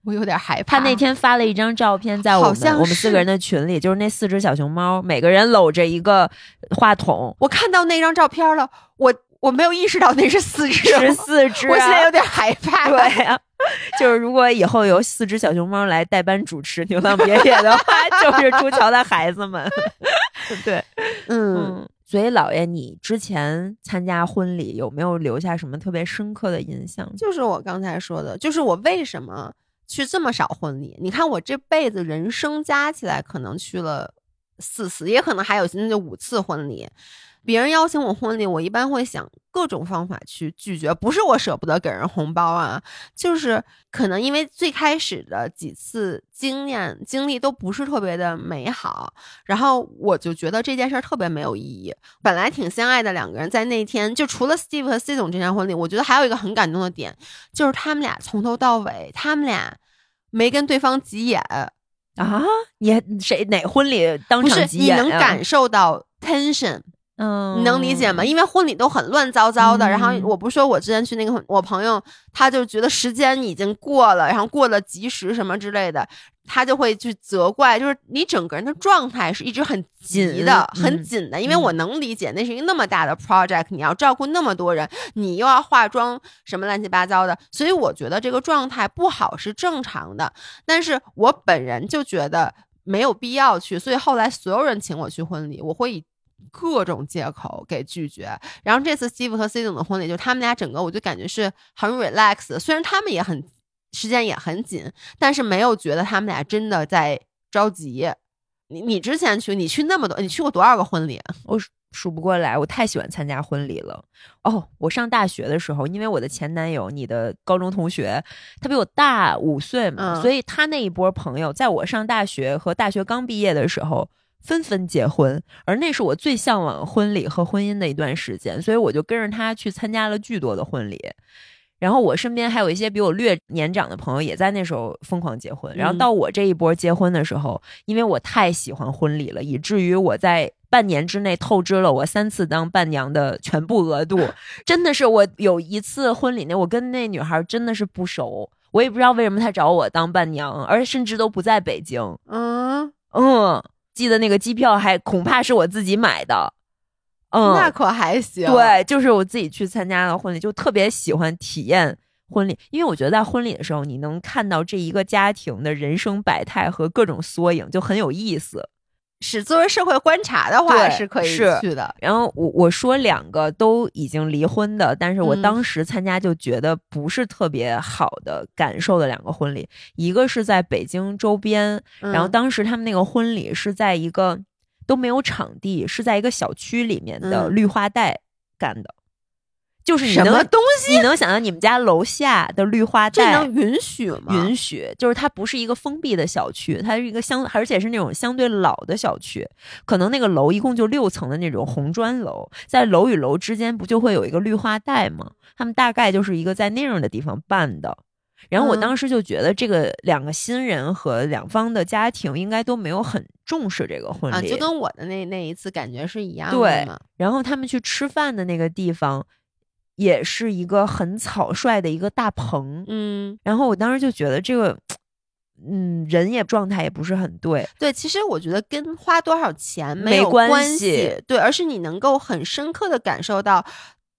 我有点害怕。他那天发了一张照片，在我们我们四个人的群里，就是那四只小熊猫，每个人搂着一个话筒，我看到那张照片了，我我没有意识到那是四只，十四只、啊。我现在有点害怕。对呀、就是如果以后有四只小熊猫来代班主持《牛郎别野》的话，就是朱桥的孩子们。对，嗯，嗯。所以，姥爷，你之前参加婚礼有没有留下什么特别深刻的印象？就是我刚才说的，就是我为什么去这么少婚礼？你看我这辈子人生加起来可能去了四次，也可能还有那就五次婚礼。别人邀请我婚礼，我一般会想各种方法去拒绝，不是我舍不得给人红包啊，就是可能因为最开始的几次经验经历都不是特别的美好，然后我就觉得这件事儿特别没有意义。本来挺相爱的两个人，在那天就除了 Steve 和 C 总这场婚礼，我觉得还有一个很感动的点，就是他们俩从头到尾，他们俩没跟对方急眼，啊，你谁哪婚礼当场急眼、啊？能感受到 tension。嗯，你能理解吗？因为婚礼都很乱糟糟的，嗯然后我不是说我之前去那个我朋友，他就觉得时间已经过了，然后过了及时什么之类的，他就会去责怪，就是你整个人的状态是一直很急的、紧很紧的。因为我嗯能理解，那是一个那么大的 project，你要照顾那么多人，你又要化妆什么乱七八糟的，所以我觉得这个状态不好是正常的。但是我本人就觉得没有必要去，所以后来所有人请我去婚礼，我会以。各种借口给拒绝，然后这次 Steve 和 C 总的婚礼，就他们俩整个我就感觉是很 relax 的，虽然他们也很时间也很紧，但是没有觉得他们俩真的在着急。你你之前去，你去那么多，你去过多少个婚礼啊？我数数不过来，我太喜欢参加婚礼了。哦，我上大学的时候，因为我的前男友，你的高中同学，他比我大五岁嘛，嗯所以他那一波朋友，在我上大学和大学刚毕业的时候。纷纷结婚，而那是我最向往婚礼和婚姻的一段时间，所以我就跟着他去参加了巨多的婚礼。然后我身边还有一些比我略年长的朋友，也在那时候疯狂结婚。然后到我这一波结婚的时候，因为我太喜欢婚礼了，以至于我在半年之内透支了我三次当伴娘的全部额度。真的是我有一次婚礼那，我跟那女孩真的是不熟，我也不知道为什么她找我当伴娘，而甚至都不在北京。嗯，嗯，记得那个机票还恐怕是我自己买的。嗯，那可还行。，对，就是我自己去参加的婚礼，就特别喜欢体验婚礼，因为我觉得在婚礼的时候，你能看到这一个家庭的人生百态和各种缩影，就很有意思。是作为社会观察的话是可以是。去的。然后我我说两个都已经离婚的，但是我嗯。当时参加就觉得不是特别好的感受的两个婚礼，一个是在北京周边，然后嗯。当时他们那个婚礼是在一个都没有场地，是在一个小区里面的嗯。绿化带干的，就是你什么东西？你能想象你们家楼下的绿化这带能允许吗？允许，就是它不是一个封闭的小区，它是一个相，而且是那种相对老的小区。可能那个楼一共就六层的那种红砖楼，在楼与楼之间不就会有一个绿化带吗？他们大概就是一个在那样的地方办的。然后我嗯当时就觉得，这个两个新人和两方的家庭应该都没有很重视这个婚礼，啊，就跟我的那那一次感觉是一样的对嘛。然后他们去吃饭的那个地方，也是一个很草率的一个大棚，嗯，然后我当时就觉得这个，嗯，人也状态也不是很对，对，其实我觉得跟花多少钱没有关系，系对，而是你能够很深刻的感受到。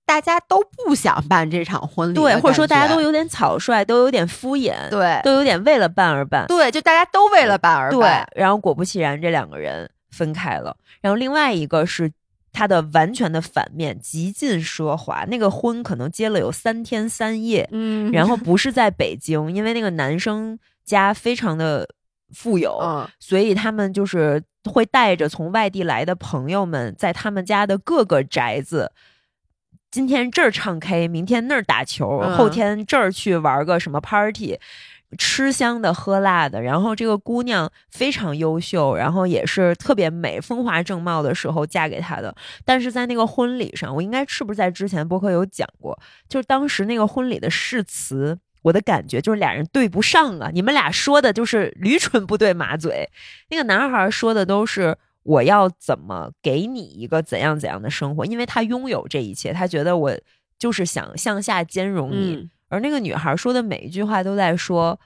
大家都不想办这场婚礼对，或者说大家都有点草率，都有点敷衍，对都有点为了办而办，对，就大家都为了办而对办，，然后果不其然，这两个人分开了。然后另外一个是他的完全的反面，极尽奢华。那个婚可能结了有三天三夜，嗯，然后不是在北京，因为那个男生家非常的富有，嗯所以他们就是会带着从外地来的朋友们，在他们家的各个宅子。今天这儿唱 K，明天那儿打球，嗯后天这儿去玩个什么 party，吃香的喝辣的。然后这个姑娘非常优秀，然后也是特别美、风华正茂的时候嫁给他的。但是在那个婚礼上，我应该是不是在之前播客有讲过？就是当时那个婚礼的誓词，我的感觉就是俩人对不上啊！你们俩说的就是驴唇不对马嘴。那个男孩说的都是我要怎么给你一个怎样怎样的生活，因为他拥有这一切，他觉得我就是想向下兼容你。而那个女孩说的每一句话都在说，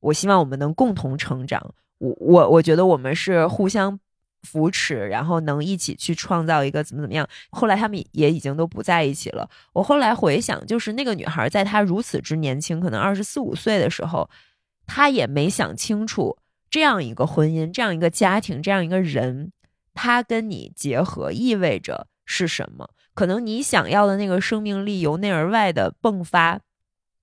我希望我们能共同成长。我我我觉得我们是互相扶持，然后能一起去创造一个怎么怎么样。后来他们也已经都不在一起了。我后来回想，就是那个女孩在她如此之年轻，可能二十四五岁的时候，她也没想清楚这样一个婚姻、这样一个家庭、这样一个人，他跟你结合意味着是什么？可能你想要的那个生命力由内而外的迸发，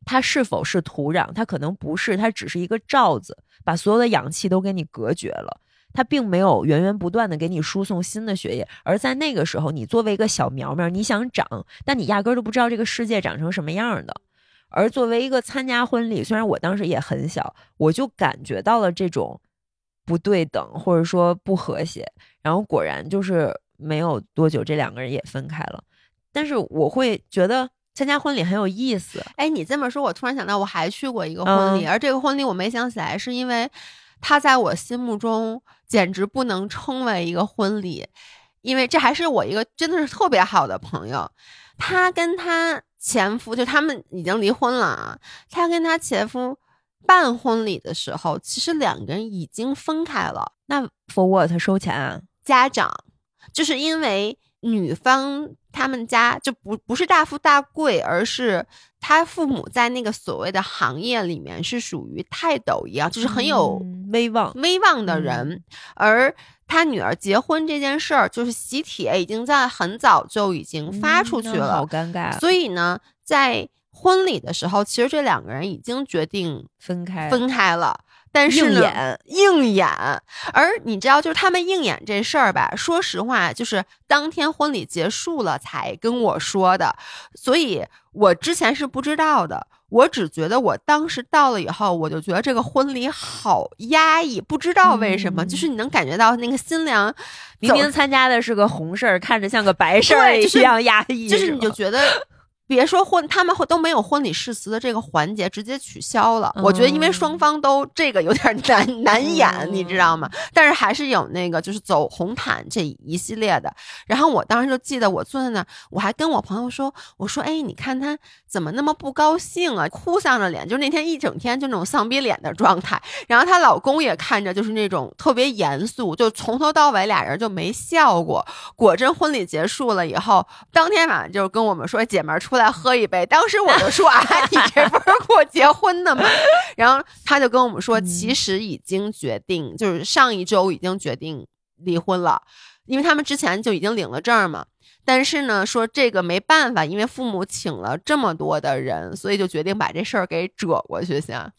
它是否是土壤？它可能不是，它只是一个罩子，把所有的氧气都给你隔绝了。它并没有源源不断的给你输送新的血液，而在那个时候，你作为一个小苗苗，你想长，但你压根儿都不知道这个世界长成什么样的。而作为一个参加婚礼，虽然我当时也很小，我就感觉到了这种不对等或者说不和谐。然后果然就是没有多久，这两个人也分开了。但是我会觉得参加婚礼很有意思，哎，你这么说，我突然想到，我还去过一个婚礼，嗯。而这个婚礼我没想起来，是因为它在我心目中简直不能称为一个婚礼，因为这还是我一个真的是特别好的朋友，她跟她前夫就他们已经离婚了啊，她跟她前夫办婚礼的时候，其实两个人已经分开了，那 for what 收钱啊？家长就是因为女方他们家就不不是大富大贵，而是他父母在那个所谓的行业里面是属于泰斗一样，就是很有嗯威望。威望的人，而他女儿结婚这件事儿，就是喜帖已经在很早就已经发出去嗯好，尴尬，所以呢，在婚礼的时候，其实这两个人已经决定分开分开了。但是呢，硬演硬演，而你知道，就是他们硬演这事儿吧，说实话，就是当天婚礼结束了才跟我说的，所以我之前是不知道的。我只觉得我当时到了以后，我就觉得这个婚礼好压抑，不知道为什么，嗯就是你能感觉到那个新娘明明参加的是个红事儿，看着像个白事儿一样压抑，就是是你就觉得。别说婚，他们会都没有婚礼誓词的这个环节，直接取消了。我觉得，因为双方都这个有点难难演，嗯你知道吗？但是还是有那个就是走红毯这一系列的。然后我当时就记得我坐在那儿，我还跟我朋友说：“我说，哎，你看他怎么那么不高兴啊，哭丧着脸，就那天一整天就那种丧逼脸的状态。然后她老公也看着就是那种特别严肃，就从头到尾俩人就没笑过。果真婚礼结束了以后，当天晚上就跟我们说姐们儿出来喝一杯。当时我就说啊，你这不是给我结婚的吗？然后他就跟我们说，嗯其实已经决定，就是上一周已经决定离婚了，因为他们之前就已经领了证嘛。但是呢，说这个没办法，因为父母请了这么多的人，所以就决定把这事儿给折过去先。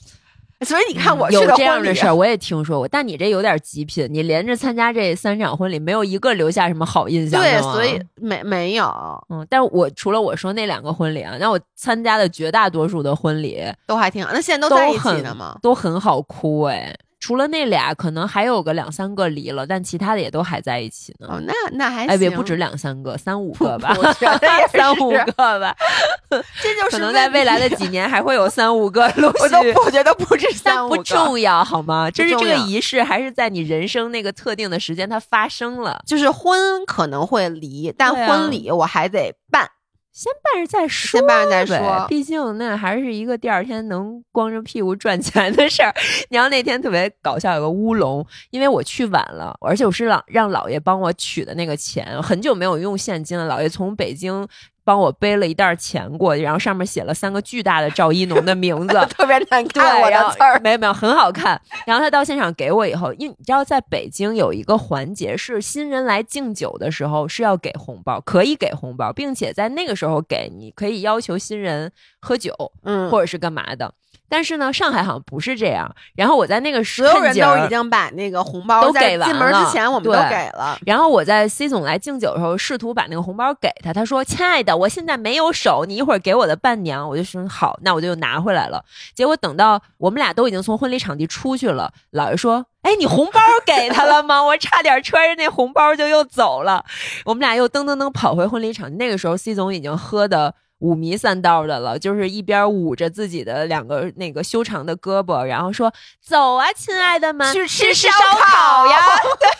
所以你看，我去嗯有的婚礼这样的事儿，我也听说过。但你这有点极品，你连着参加这三场婚礼，没有一个留下什么好印象对，的吗所以没没有嗯，但是我除了我说那两个婚礼啊，那我参加的绝大多数的婚礼都还挺好。那现在都都在一起很呢吗？都很好哭哎。除了那俩，可能还有个两三个离了，但其他的也都还在一起呢。哦，那那还哎，也不止两三个，三五个吧，我觉得也 三五个吧，这就是可能在未来的几年还会有三五个陆我都不。觉得不止三但不五个，重要好吗？就是这个仪式，还是在你人生那个特定的时间它发生了，就是婚可能会离，但婚礼我还得办，先办着再说。先办着再说。毕竟那还是一个第二天能光着屁股赚钱的事儿。你要那天特别搞笑，有个乌龙，因为我去晚了，而且我是让让姥爷帮我取的那个钱，很久没有用现金了。姥爷从北京帮我背了一袋钱过去，然后上面写了三个巨大的赵一农的名字 特别难，看我的字儿，没有没有，很好看。然后他到现场给我以后，因为你知道，在北京有一个环节是新人来敬酒的时候是要给红包，可以给红包，并且在那个时候给，你可以要求新人喝酒嗯，或者是干嘛的。但是呢，上海好像不是这样。然后我在那个所有人都已经把那个红包都在给完进门了之前我们都对给了。然后我在 C 总来敬酒的时候，试图把那个红包给他，他说：“亲爱的，我现在没有手，你一会儿给我的伴娘。”我就说：“好，那我就拿回来了。”结果等到我们俩都已经从婚礼场地出去了，老爷说：“哎，你红包给他了吗？”我差点揣着那红包就又走了。我们俩又噔噔噔跑回婚礼场地，那个时候 C 总已经喝的。五迷三道的了，就是一边捂着自己的两个那个修长的胳膊，然后说：“走啊，亲爱的们，去吃吃烧烤呀！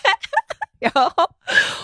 ”然后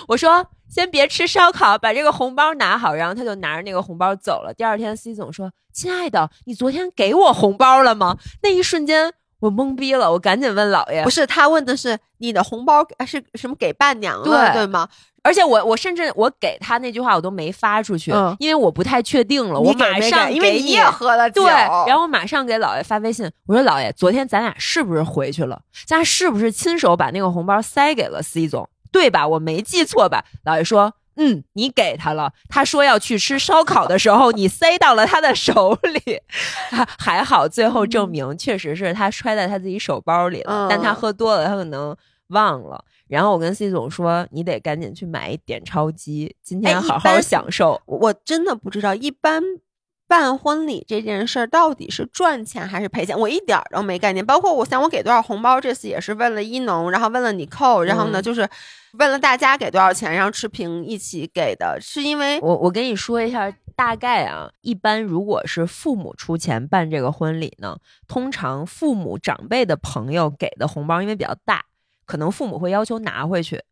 我说：“先别吃烧烤，把这个红包拿好。”然后他就拿着那个红包走了。第二天，C 总说：“亲爱的，你昨天给我红包了吗？”那一瞬间我懵逼了，我赶紧问姥爷不。是，他问的是你的红包呃是什么给伴娘了，对对吗？而且我我甚至我给他那句话我都没发出去，嗯因为我不太确定了。我马上给因为你也喝了酒，对，然后我马上给姥爷发微信，我说姥爷，昨天咱俩是不是回去了？咱俩是不是亲手把那个红包塞给了 C 总？对吧？我没记错吧？姥爷说，嗯，你给他了。他说要去吃烧烤的时候，你塞到了他的手里。还好，最后证明确实是他揣在他自己手包里了，嗯但他喝多了，他可能忘了。然后我跟 C 总说，你得赶紧去买一点钞机，今天好好享受。我我真的不知道，一般办婚礼这件事儿到底是赚钱还是赔钱，我一点儿都没概念。包括我想我给多少红包，这次也是问了一农，然后问了你扣，然后呢嗯就是问了大家给多少钱，然后持平一起给的，是因为我我跟你说一下大概啊，一般如果是父母出钱办这个婚礼呢，通常父母长辈的朋友给的红包因为比较大，可能父母会要求拿回去。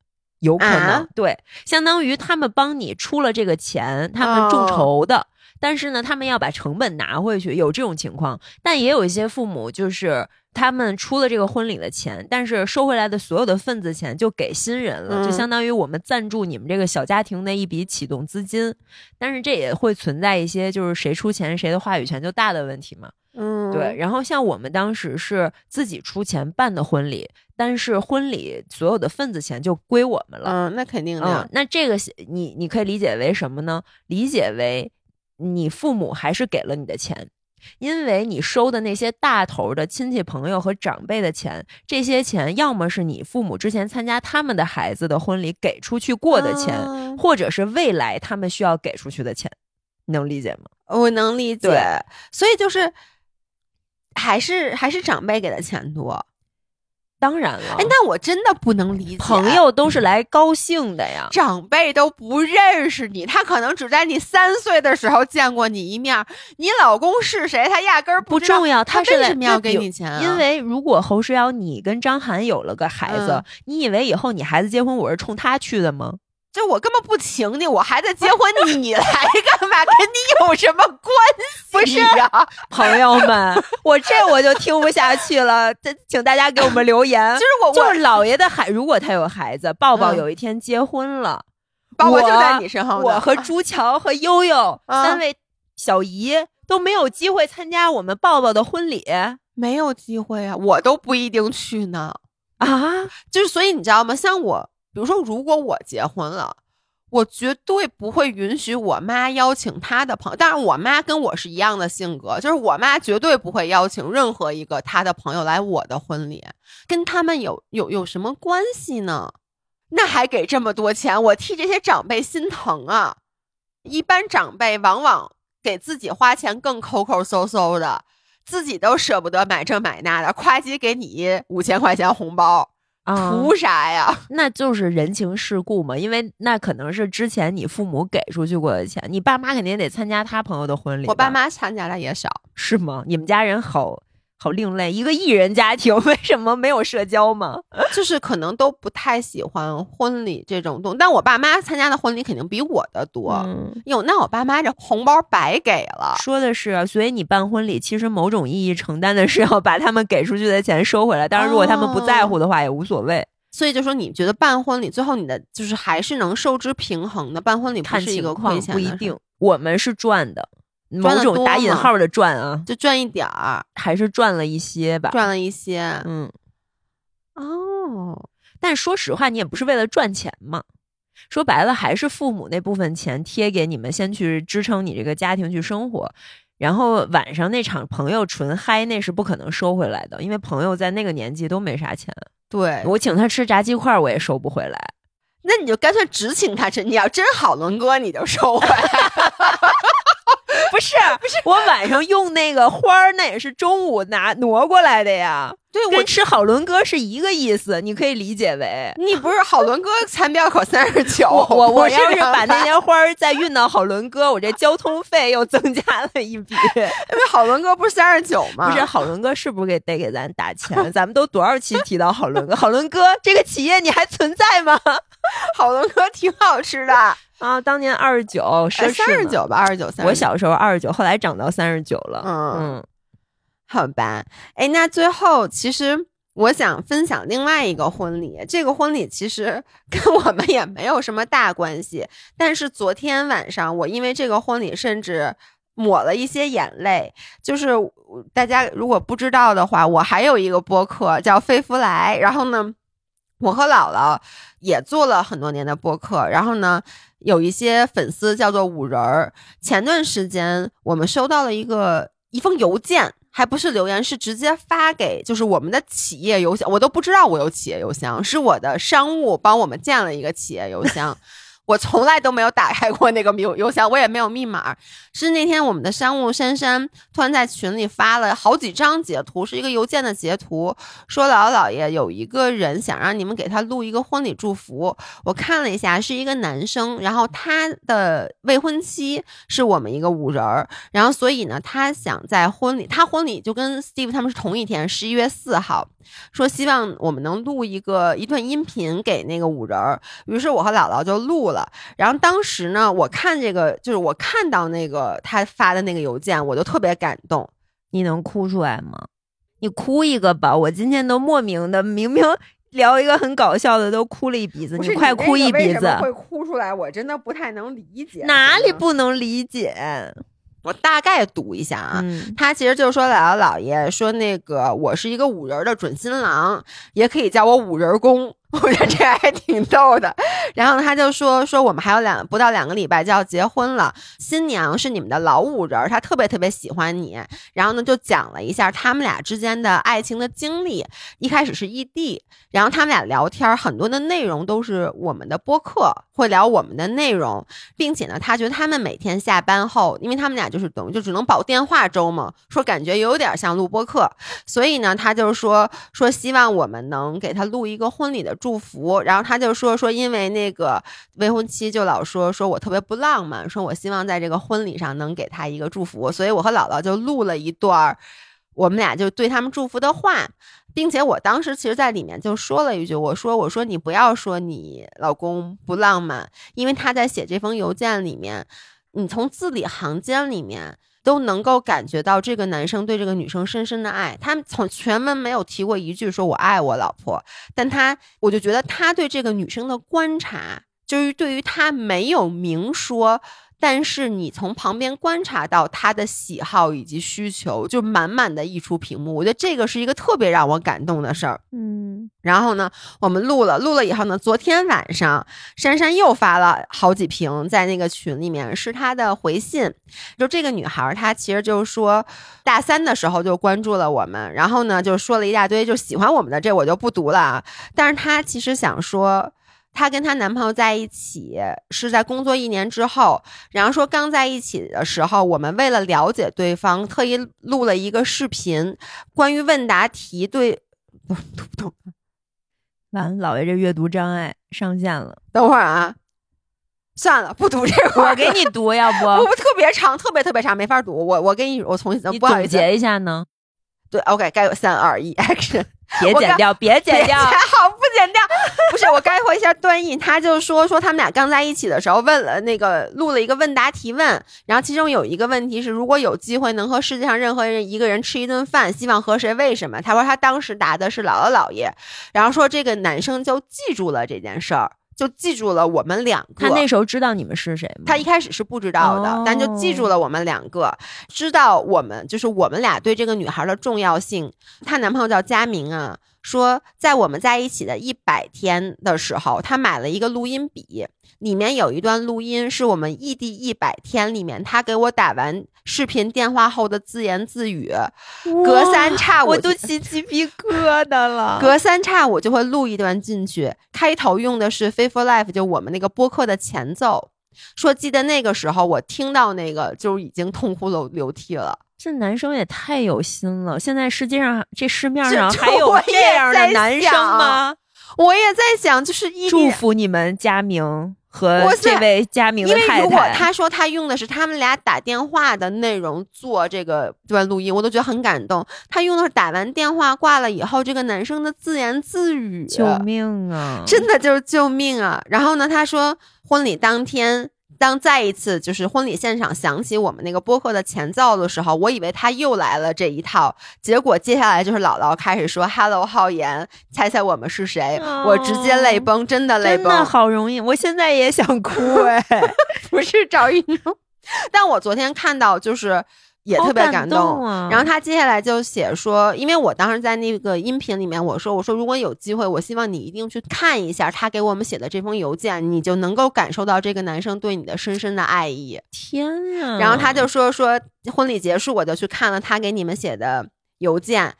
有可能、啊对，相当于他们帮你出了这个钱，他们众哦筹的，但是呢，他们要把成本拿回去，有这种情况。但也有一些父母就是他们出了这个婚礼的钱，但是收回来的所有的份子钱就给新人了，就嗯相当于我们赞助你们这个小家庭的一笔启动资金。但是这也会存在一些就是谁出钱谁的话语权就大的问题嘛。嗯对，然后像我们当时是自己出钱办的婚礼，但是婚礼所有的份子钱就归我们了。嗯，那肯定的嗯，，那这个你你可以理解为什么呢？理解为你父母还是给了你的钱，因为你收的那些大头的亲戚朋友和长辈的钱，这些钱要么是你父母之前参加他们的孩子的婚礼给出去过的钱，啊或者是未来他们需要给出去的钱，你能理解吗？我能理解，所以就是还是还是长辈给的钱多。当然了，哎，那我真的不能理解，朋友都是来高兴的呀。长辈都不认识你，他可能只在你三岁的时候见过你一面。你老公是谁，他压根儿不重要，他是为什么要给你钱啊？因为如果侯世瑶你跟张涵有了个孩子，嗯你以为以后你孩子结婚我是冲他去的吗？就我根本不请你，我还在结婚，你来干嘛？跟你有什么关系？不 是呀、朋友们，我这我就听不下去了，这请大家给我们留言。就是我，我就是姥爷的孩，如果他有孩子，抱抱嗯有一天结婚了，我就在你身后呢。我和朱乔和悠悠、嗯三位小姨都没有机会参加我们抱抱的婚礼没有机会啊，我都不一定去呢。啊！就是所以你知道吗？像我，比如说，如果我结婚了。我绝对不会允许我妈邀请她的朋友，但是我妈跟我是一样的性格，就是我妈绝对不会邀请任何一个她的朋友来我的婚礼，跟他们有有有什么关系呢？那还给这么多钱，我替这些长辈心疼啊！一般长辈往往给自己花钱更抠抠搜搜的，自己都舍不得买这买那的，夸叽给你五千块钱红包，图啥呀？那就是人情世故嘛，因为那可能是之前你父母给出去过的钱，你爸妈肯定得参加他朋友的婚礼。我爸妈参加的也少，是吗？你们家人好好另类，一个艺人家庭，为什么没有社交吗？就是可能都不太喜欢婚礼这种东西。但我爸妈参加的婚礼肯定比我的多。嗯，哟，那我爸妈这红包白给了，说的是啊，所以你办婚礼，其实某种意义承担的是要把他们给出去的钱收回来。当然，如果他们不在乎的话，也无所谓。所以就说你觉得办婚礼最后你的就是还是能收支平衡的，办婚礼不看是一个情况亏钱的不一定，我们是赚的，某种打引号的赚啊，就赚一点儿，还是赚了一些吧。赚了一些。嗯，哦，但说实话，你也不是为了赚钱嘛。说白了，还是父母那部分钱贴给你们，先去支撑你这个家庭去生活。然后晚上那场朋友纯嗨，那是不可能收回来的，因为朋友在那个年纪都没啥钱。对，我请他吃炸鸡块，我也收不回来。那你就干脆只请他吃，你要真好伦哥，你就收回来。不是 不是，我晚上用那个花儿，那也是中午拿挪过来的呀。对，跟吃好伦哥是一个意思，你可以理解为你不是好伦哥餐标考三十九。我我要是把那些花儿再运到好伦哥，我这交通费又增加了一笔。因为好伦哥不是三十九吗？不是好伦哥是不是给得给咱打钱？咱们都多少期提到好伦哥？好伦哥这个企业你还存在吗？好伦哥挺好吃的啊，当年二十九，三十九吧，二十九。三我小时候二十九，后来涨到三十九了。嗯嗯，好吧。哎，那最后其实我想分享另外一个婚礼，这个婚礼其实 跟我们也没有什么大关系，但是昨天晚上我因为这个婚礼甚至抹了一些眼泪。就是大家如果不知道的话，我还有一个播客叫飞福来，然后呢。我和姥姥也做了很多年的播客，然后呢，有一些粉丝叫做五人儿。前段时间我们收到了一个一封邮件，还不是留言，是直接发给就是我们的企业邮箱，我都不知道我有企业邮箱，是我的商务帮我们建了一个企业邮箱。我从来都没有打开过那个邮邮箱，我也没有密码。是那天我们的商务珊珊突然在群里发了好几张截图，是一个邮件的截图，说姥姥姥爷有一个人想让你们给他录一个婚礼祝福。我看了一下，是一个男生，然后他的未婚妻是我们一个五人儿，然后所以呢，他想在婚礼，他婚礼就跟 Steve 他们是同一天，十一月四号。说希望我们能录一个一段音频给那个五人儿，于是我和姥姥就录了。然后当时呢，我看这个就是我看到那个他发的那个邮件，我就特别感动。你能哭出来吗？你哭一个吧！我今天都莫名的，明明 聊一个很搞笑的，都哭了一鼻子。你快哭一鼻子！会哭出来？我真的不太能理解。哪里不能理解？我大概读一下啊，他其实就是说姥姥姥爷说那个我是一个五人的准新郎，也可以叫我五人公。我觉得这还挺逗的，然后他就说说我们还有两不到两个礼拜就要结婚了，新娘是你们的老五人，他特别特别喜欢你。然后呢，就讲了一下他们俩之间的爱情的经历。一开始是异地，然后他们俩聊天，很多的内容都是我们的播客会聊我们的内容，并且呢，他觉得他们每天下班后，因为他们俩就是等于就只能保电话粥嘛，说感觉有点像录播客，所以呢，他就说说希望我们能给他录一个婚礼的。祝福，然后他就说说，因为那个未婚妻就老说说我特别不浪漫，说我希望在这个婚礼上能给他一个祝福，所以我和姥姥就录了一段我们俩就对他们祝福的话，并且我当时其实在里面就说了一句，我说我说你不要说你老公不浪漫，因为他在写这封邮件里面，你从字里行间里面。都能够感觉到这个男生对这个女生深深的爱，他们从全文没有提过一句说我爱我老婆，但他我就觉得他对这个女生的观察，就是对于他没有明说。但是你从旁边观察到他的喜好以及需求，就满满的溢出屏幕。我觉得这个是一个特别让我感动的事儿。嗯，然后呢，我们录了，录了以后呢，昨天晚上珊珊又发了好几瓶在那个群里面，是她的回信。就这个女孩，她其实就是说，大三的时候就关注了我们，然后呢，就说了一大堆，就喜欢我们的这我就不读了。但是她其实想说。她跟她男朋友在一起是在工作一年之后，然后说刚在一起的时候，我们为了了解对方，特意录了一个视频，关于问答题。对，不读不懂。完，老爷这阅读障碍上线了。等会儿啊，算了，不读这块儿。我给你读，要 不？不不，特别长，特别特别长，没法读。我我给你，我重新。你总结一下呢？对，OK，该有三二一，Action。别剪掉，别剪掉，好不剪掉。不是我概括一下段意，他就说说他们俩刚在一起的时候问了那个录了一个问答提问，然后其中有一个问题是如果有机会能和世界上任何人一个人吃一顿饭，希望和谁？为什么？他说他当时答的是姥姥姥爷，然后说这个男生就记住了这件事儿。就记住了我们两个。他那时候知道你们是谁吗？他一开始是不知道的，但就记住了我们两个，知道我们就是我们俩对这个女孩的重要性。她男朋友叫佳明啊，说在我们在一起的一百天的时候，他买了一个录音笔，里面有一段录音是我们异地一百天里面他给我打完视频电话后的自言自语，隔三差五我都起鸡皮疙瘩了。隔三差五就会录一段进去，开头用的是《Faithful Life》，就我们那个播客的前奏。说记得那个时候，我听到那个就已经痛哭流流涕了。这男生也太有心了！现在世界上这市面上还有 这样的男生吗？我也在想，就是一祝福你们佳明和这位佳明因为如果的太太。他说他用的是他们俩打电话的内容做这个段录音，我都觉得很感动。他用的是打完电话挂了以后，这个男生的自言自语，救命啊！真的就是救命啊！然后呢，他说婚礼当天。当再一次就是婚礼现场响起我们那个播客的前奏的时候，我以为他又来了这一套，结果接下来就是姥姥开始说 “Hello，浩言，猜猜我们是谁？”哦我直接泪崩，真的泪真的崩，好容易，我现在也想哭 哎，不是找一种。但我昨天看到就是也特别好感动。啊！然后他接下来就写说，因为我当时在那个音频里面我说，我说如果有机会，我希望你一定去看一下他给我们写的这封邮件，你就能够感受到这个男生对你的深深的爱意。天呀！然后他就说说婚礼结束，我就去看了他给你们写的邮件。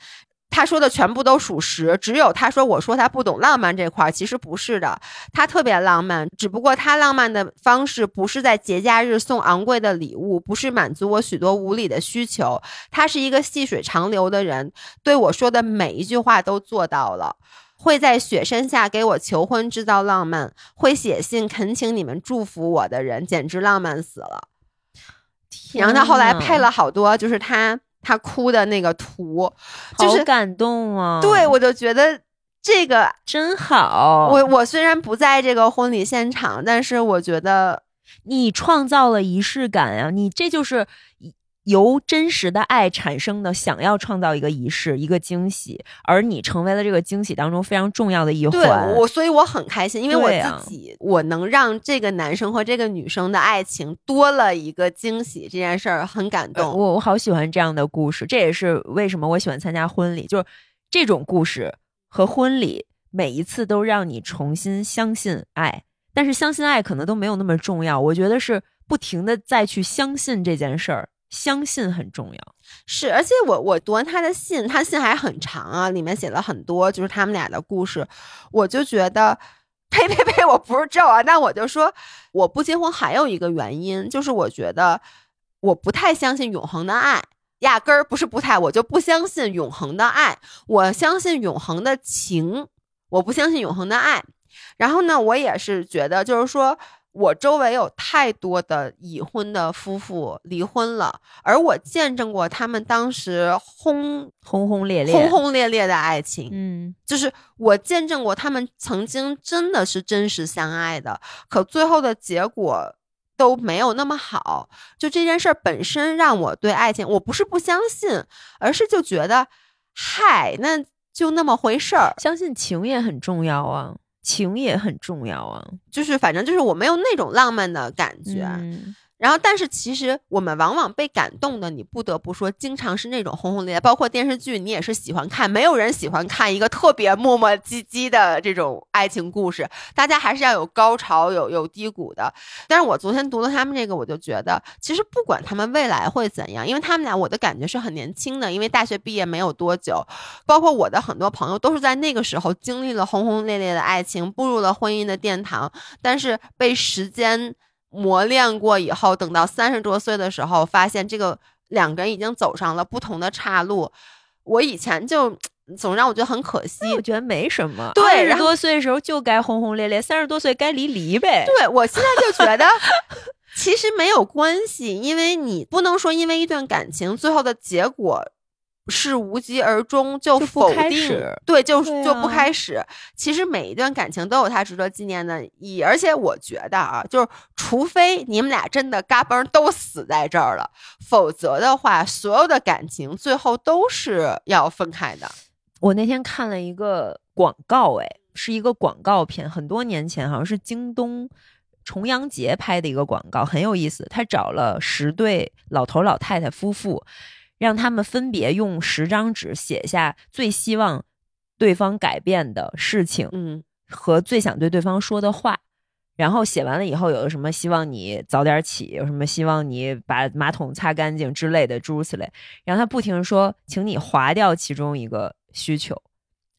他说的全部都属实，只有他说我说他不懂浪漫这块儿，其实不是的，他特别浪漫，只不过他浪漫的方式不是在节假日送昂贵的礼物，不是满足我许多无理的需求，他是一个细水长流的人，对我说的每一句话都做到了。会在雪山下给我求婚，制造浪漫；会写信恳请你们祝福我的人，简直浪漫死了。然后他后来配了，了好多，就是他他哭的那个图，就是好感动啊！对我就觉得这个，真好。我我虽然不在这个婚礼现场，但是我觉得你创造了仪式感呀、你这就是由真实的爱产生的，想要创造一个仪式、一个惊喜，而你成为了这个惊喜当中非常重要的一环对环。我，所以我很开心，因为我自己、我能让这个男生和这个女生的爱情多了一个惊喜，这件事儿很感呃动。我我好喜欢这样的故事，这也是为什么我喜欢参加婚礼，就是这种故事和婚礼每一次都让你重新相信爱，但是相信爱可能都没有那么重要，我觉得是不停的再去相信这件事儿，相信很重要。是，而且我我读完他的信，他信还很长啊，里面写了很多就是他们俩的故事，我就觉得。呸呸呸！我不是咒啊，那我就说我不结婚还有一个原因，就是我觉得我不太相信永恒的爱，压根儿不是不太，我就不相信永恒的爱，我相信永恒的情，我不相信永恒的爱。然后呢，我也是觉得，就是说我周围有太多的已婚的夫妇离婚了，而我见证过他们当时轰轰轰烈烈，轰轰烈烈的爱情，嗯，就是我见证过他们曾经真的是真实相爱的，可最后的结果都没有那么好。就这件事儿本身让我对爱情，我不是不相信，而是就觉得，嗨，那就那么回事儿。相信情也很重要啊，情也很重要啊。就是反正就是我没有那种浪漫的感觉。嗯然后，但是其实我们往往被感动的，你不得不说，经常是那种轰轰烈烈，包括电视剧，你也是喜欢看。没有人喜欢看一个特别磨磨唧唧的这种爱情故事，大家还是要有高潮，有有低谷的。但是我昨天读了他们这个，我就觉得，其实不管他们未来会怎样，因为他们俩我的感觉是很年轻的，因为大学毕业没有多久，包括我的很多朋友都是在那个时候经历了轰轰烈烈的爱情，步入了婚姻的殿堂，但是被时间。磨练过以后，等到三十多岁的时候，发现这个两个人已经走上了不同的岔路。我以前就总让我觉得很可惜。我觉得没什么。对二十多岁的时候就该轰轰烈烈，三十多岁该离离呗。对我现在就觉得，其实没有关系，因为你不能说因为一段感情最后的结果是无疾而终就否定，对，就对就不啊开始。其实每一段感情都有它值得纪念的意义，而且我觉得啊，就是除非你们俩真的嘎嘣都死在这儿了，否则的话，所有的感情最后都是要分开的。我那天看了一个广告，哎，是一个广告片，很多年前，好像是京东重阳节拍的一个广告，很有意思。他找了十对老头老太太夫妇，让他们分别用十张纸写下最希望对方改变的事情嗯和最想对对方说的话。然后写完了以后，有什么希望你早点起，有什么希望你把马桶擦干净之类的，诸如此类。然后他不停地说，请你划掉其中一个需求，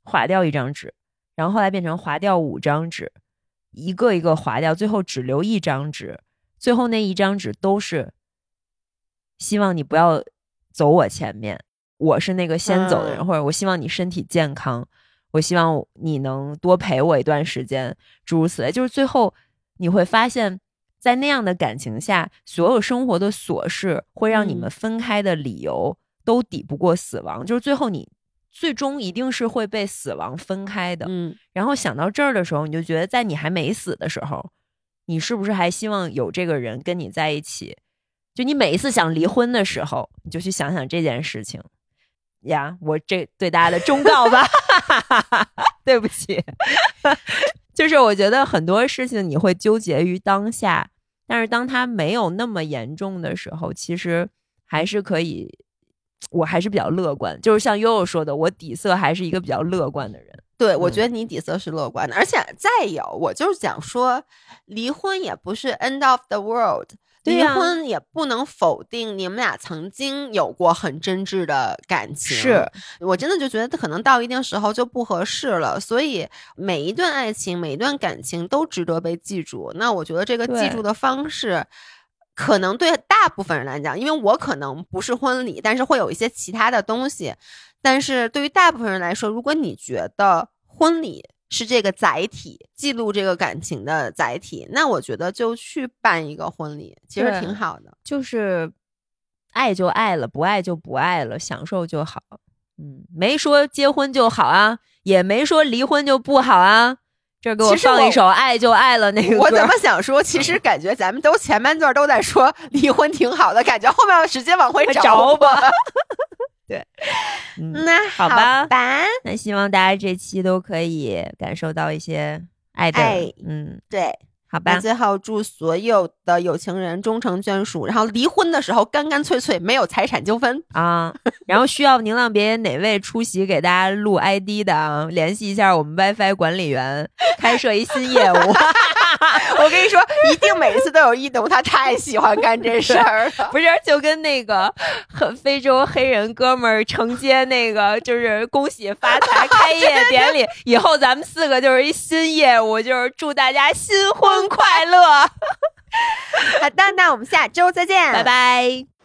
划掉一张纸，然后后来变成划掉五张纸，一个一个划掉，最后只留一张纸，最后那一张纸都是希望你不要走我前面，我是那个先走的人，嗯或者我希望你身体健康，我希望你能多陪我一段时间，诸如此类。就是最后你会发现，在那样的感情下，所有生活的琐事会让你们嗯分开的理由都抵不过死亡，就是最后你最终一定是会被死亡分开的。嗯然后想到这儿的时候，你就觉得在你还没死的时候，你是不是还希望有这个人跟你在一起？就你每一次想离婚的时候，你就去想想这件事情呀。我这对大家的忠告吧，对不起，就是我觉得很多事情你会纠结于当下，但是当它没有那么严重的时候，其实还是可以。我还是比较乐观，就是像悠悠说的，我底色还是一个比较乐观的人。对，我嗯觉得你底色是乐观的，而且再有，我就是想说，离婚也不是 end of the world，离婚也不能否定你们俩曾经有过很真挚的感情。是，我真的就觉得可能到一定时候就不合适了，所以每一段爱情、每一段感情都值得被记住。那我觉得这个记住的方式。可能对大部分人来讲，因为我可能不是婚礼，但是会有一些其他的东西。但是对于大部分人来说，如果你觉得婚礼是这个载体，记录这个感情的载体，那我觉得就去办一个婚礼，其实挺好的。就是爱就爱了，不爱就不爱了，享受就好。嗯，没说结婚就好啊，也没说离婚就不好啊。这儿给我放一首《爱就爱了》那个歌。我怎么想说，其实感觉咱们都前半段都在说 离婚挺好的，感觉后面直接往回找找吧。对，嗯，那好吧吧，那希望大家这期都可以感受到一些爱的，爱嗯，对。好吧，最后祝所有的有情人终成眷属，然后离婚的时候干干脆脆，没有财产纠纷。啊，然后需要宁浪别野哪位出席给大家录 ID 的啊，联系一下我们 WiFi 管理员，开设一新业务。我跟你说，一定每次都有一农，他太喜欢干这事儿了。不是，就跟那个很非洲黑人哥们儿承接那个，就是恭喜发财 开业典礼，以后咱们四个就是一新业务，就是祝大家新婚快乐，好的，那我们下周再见，拜拜。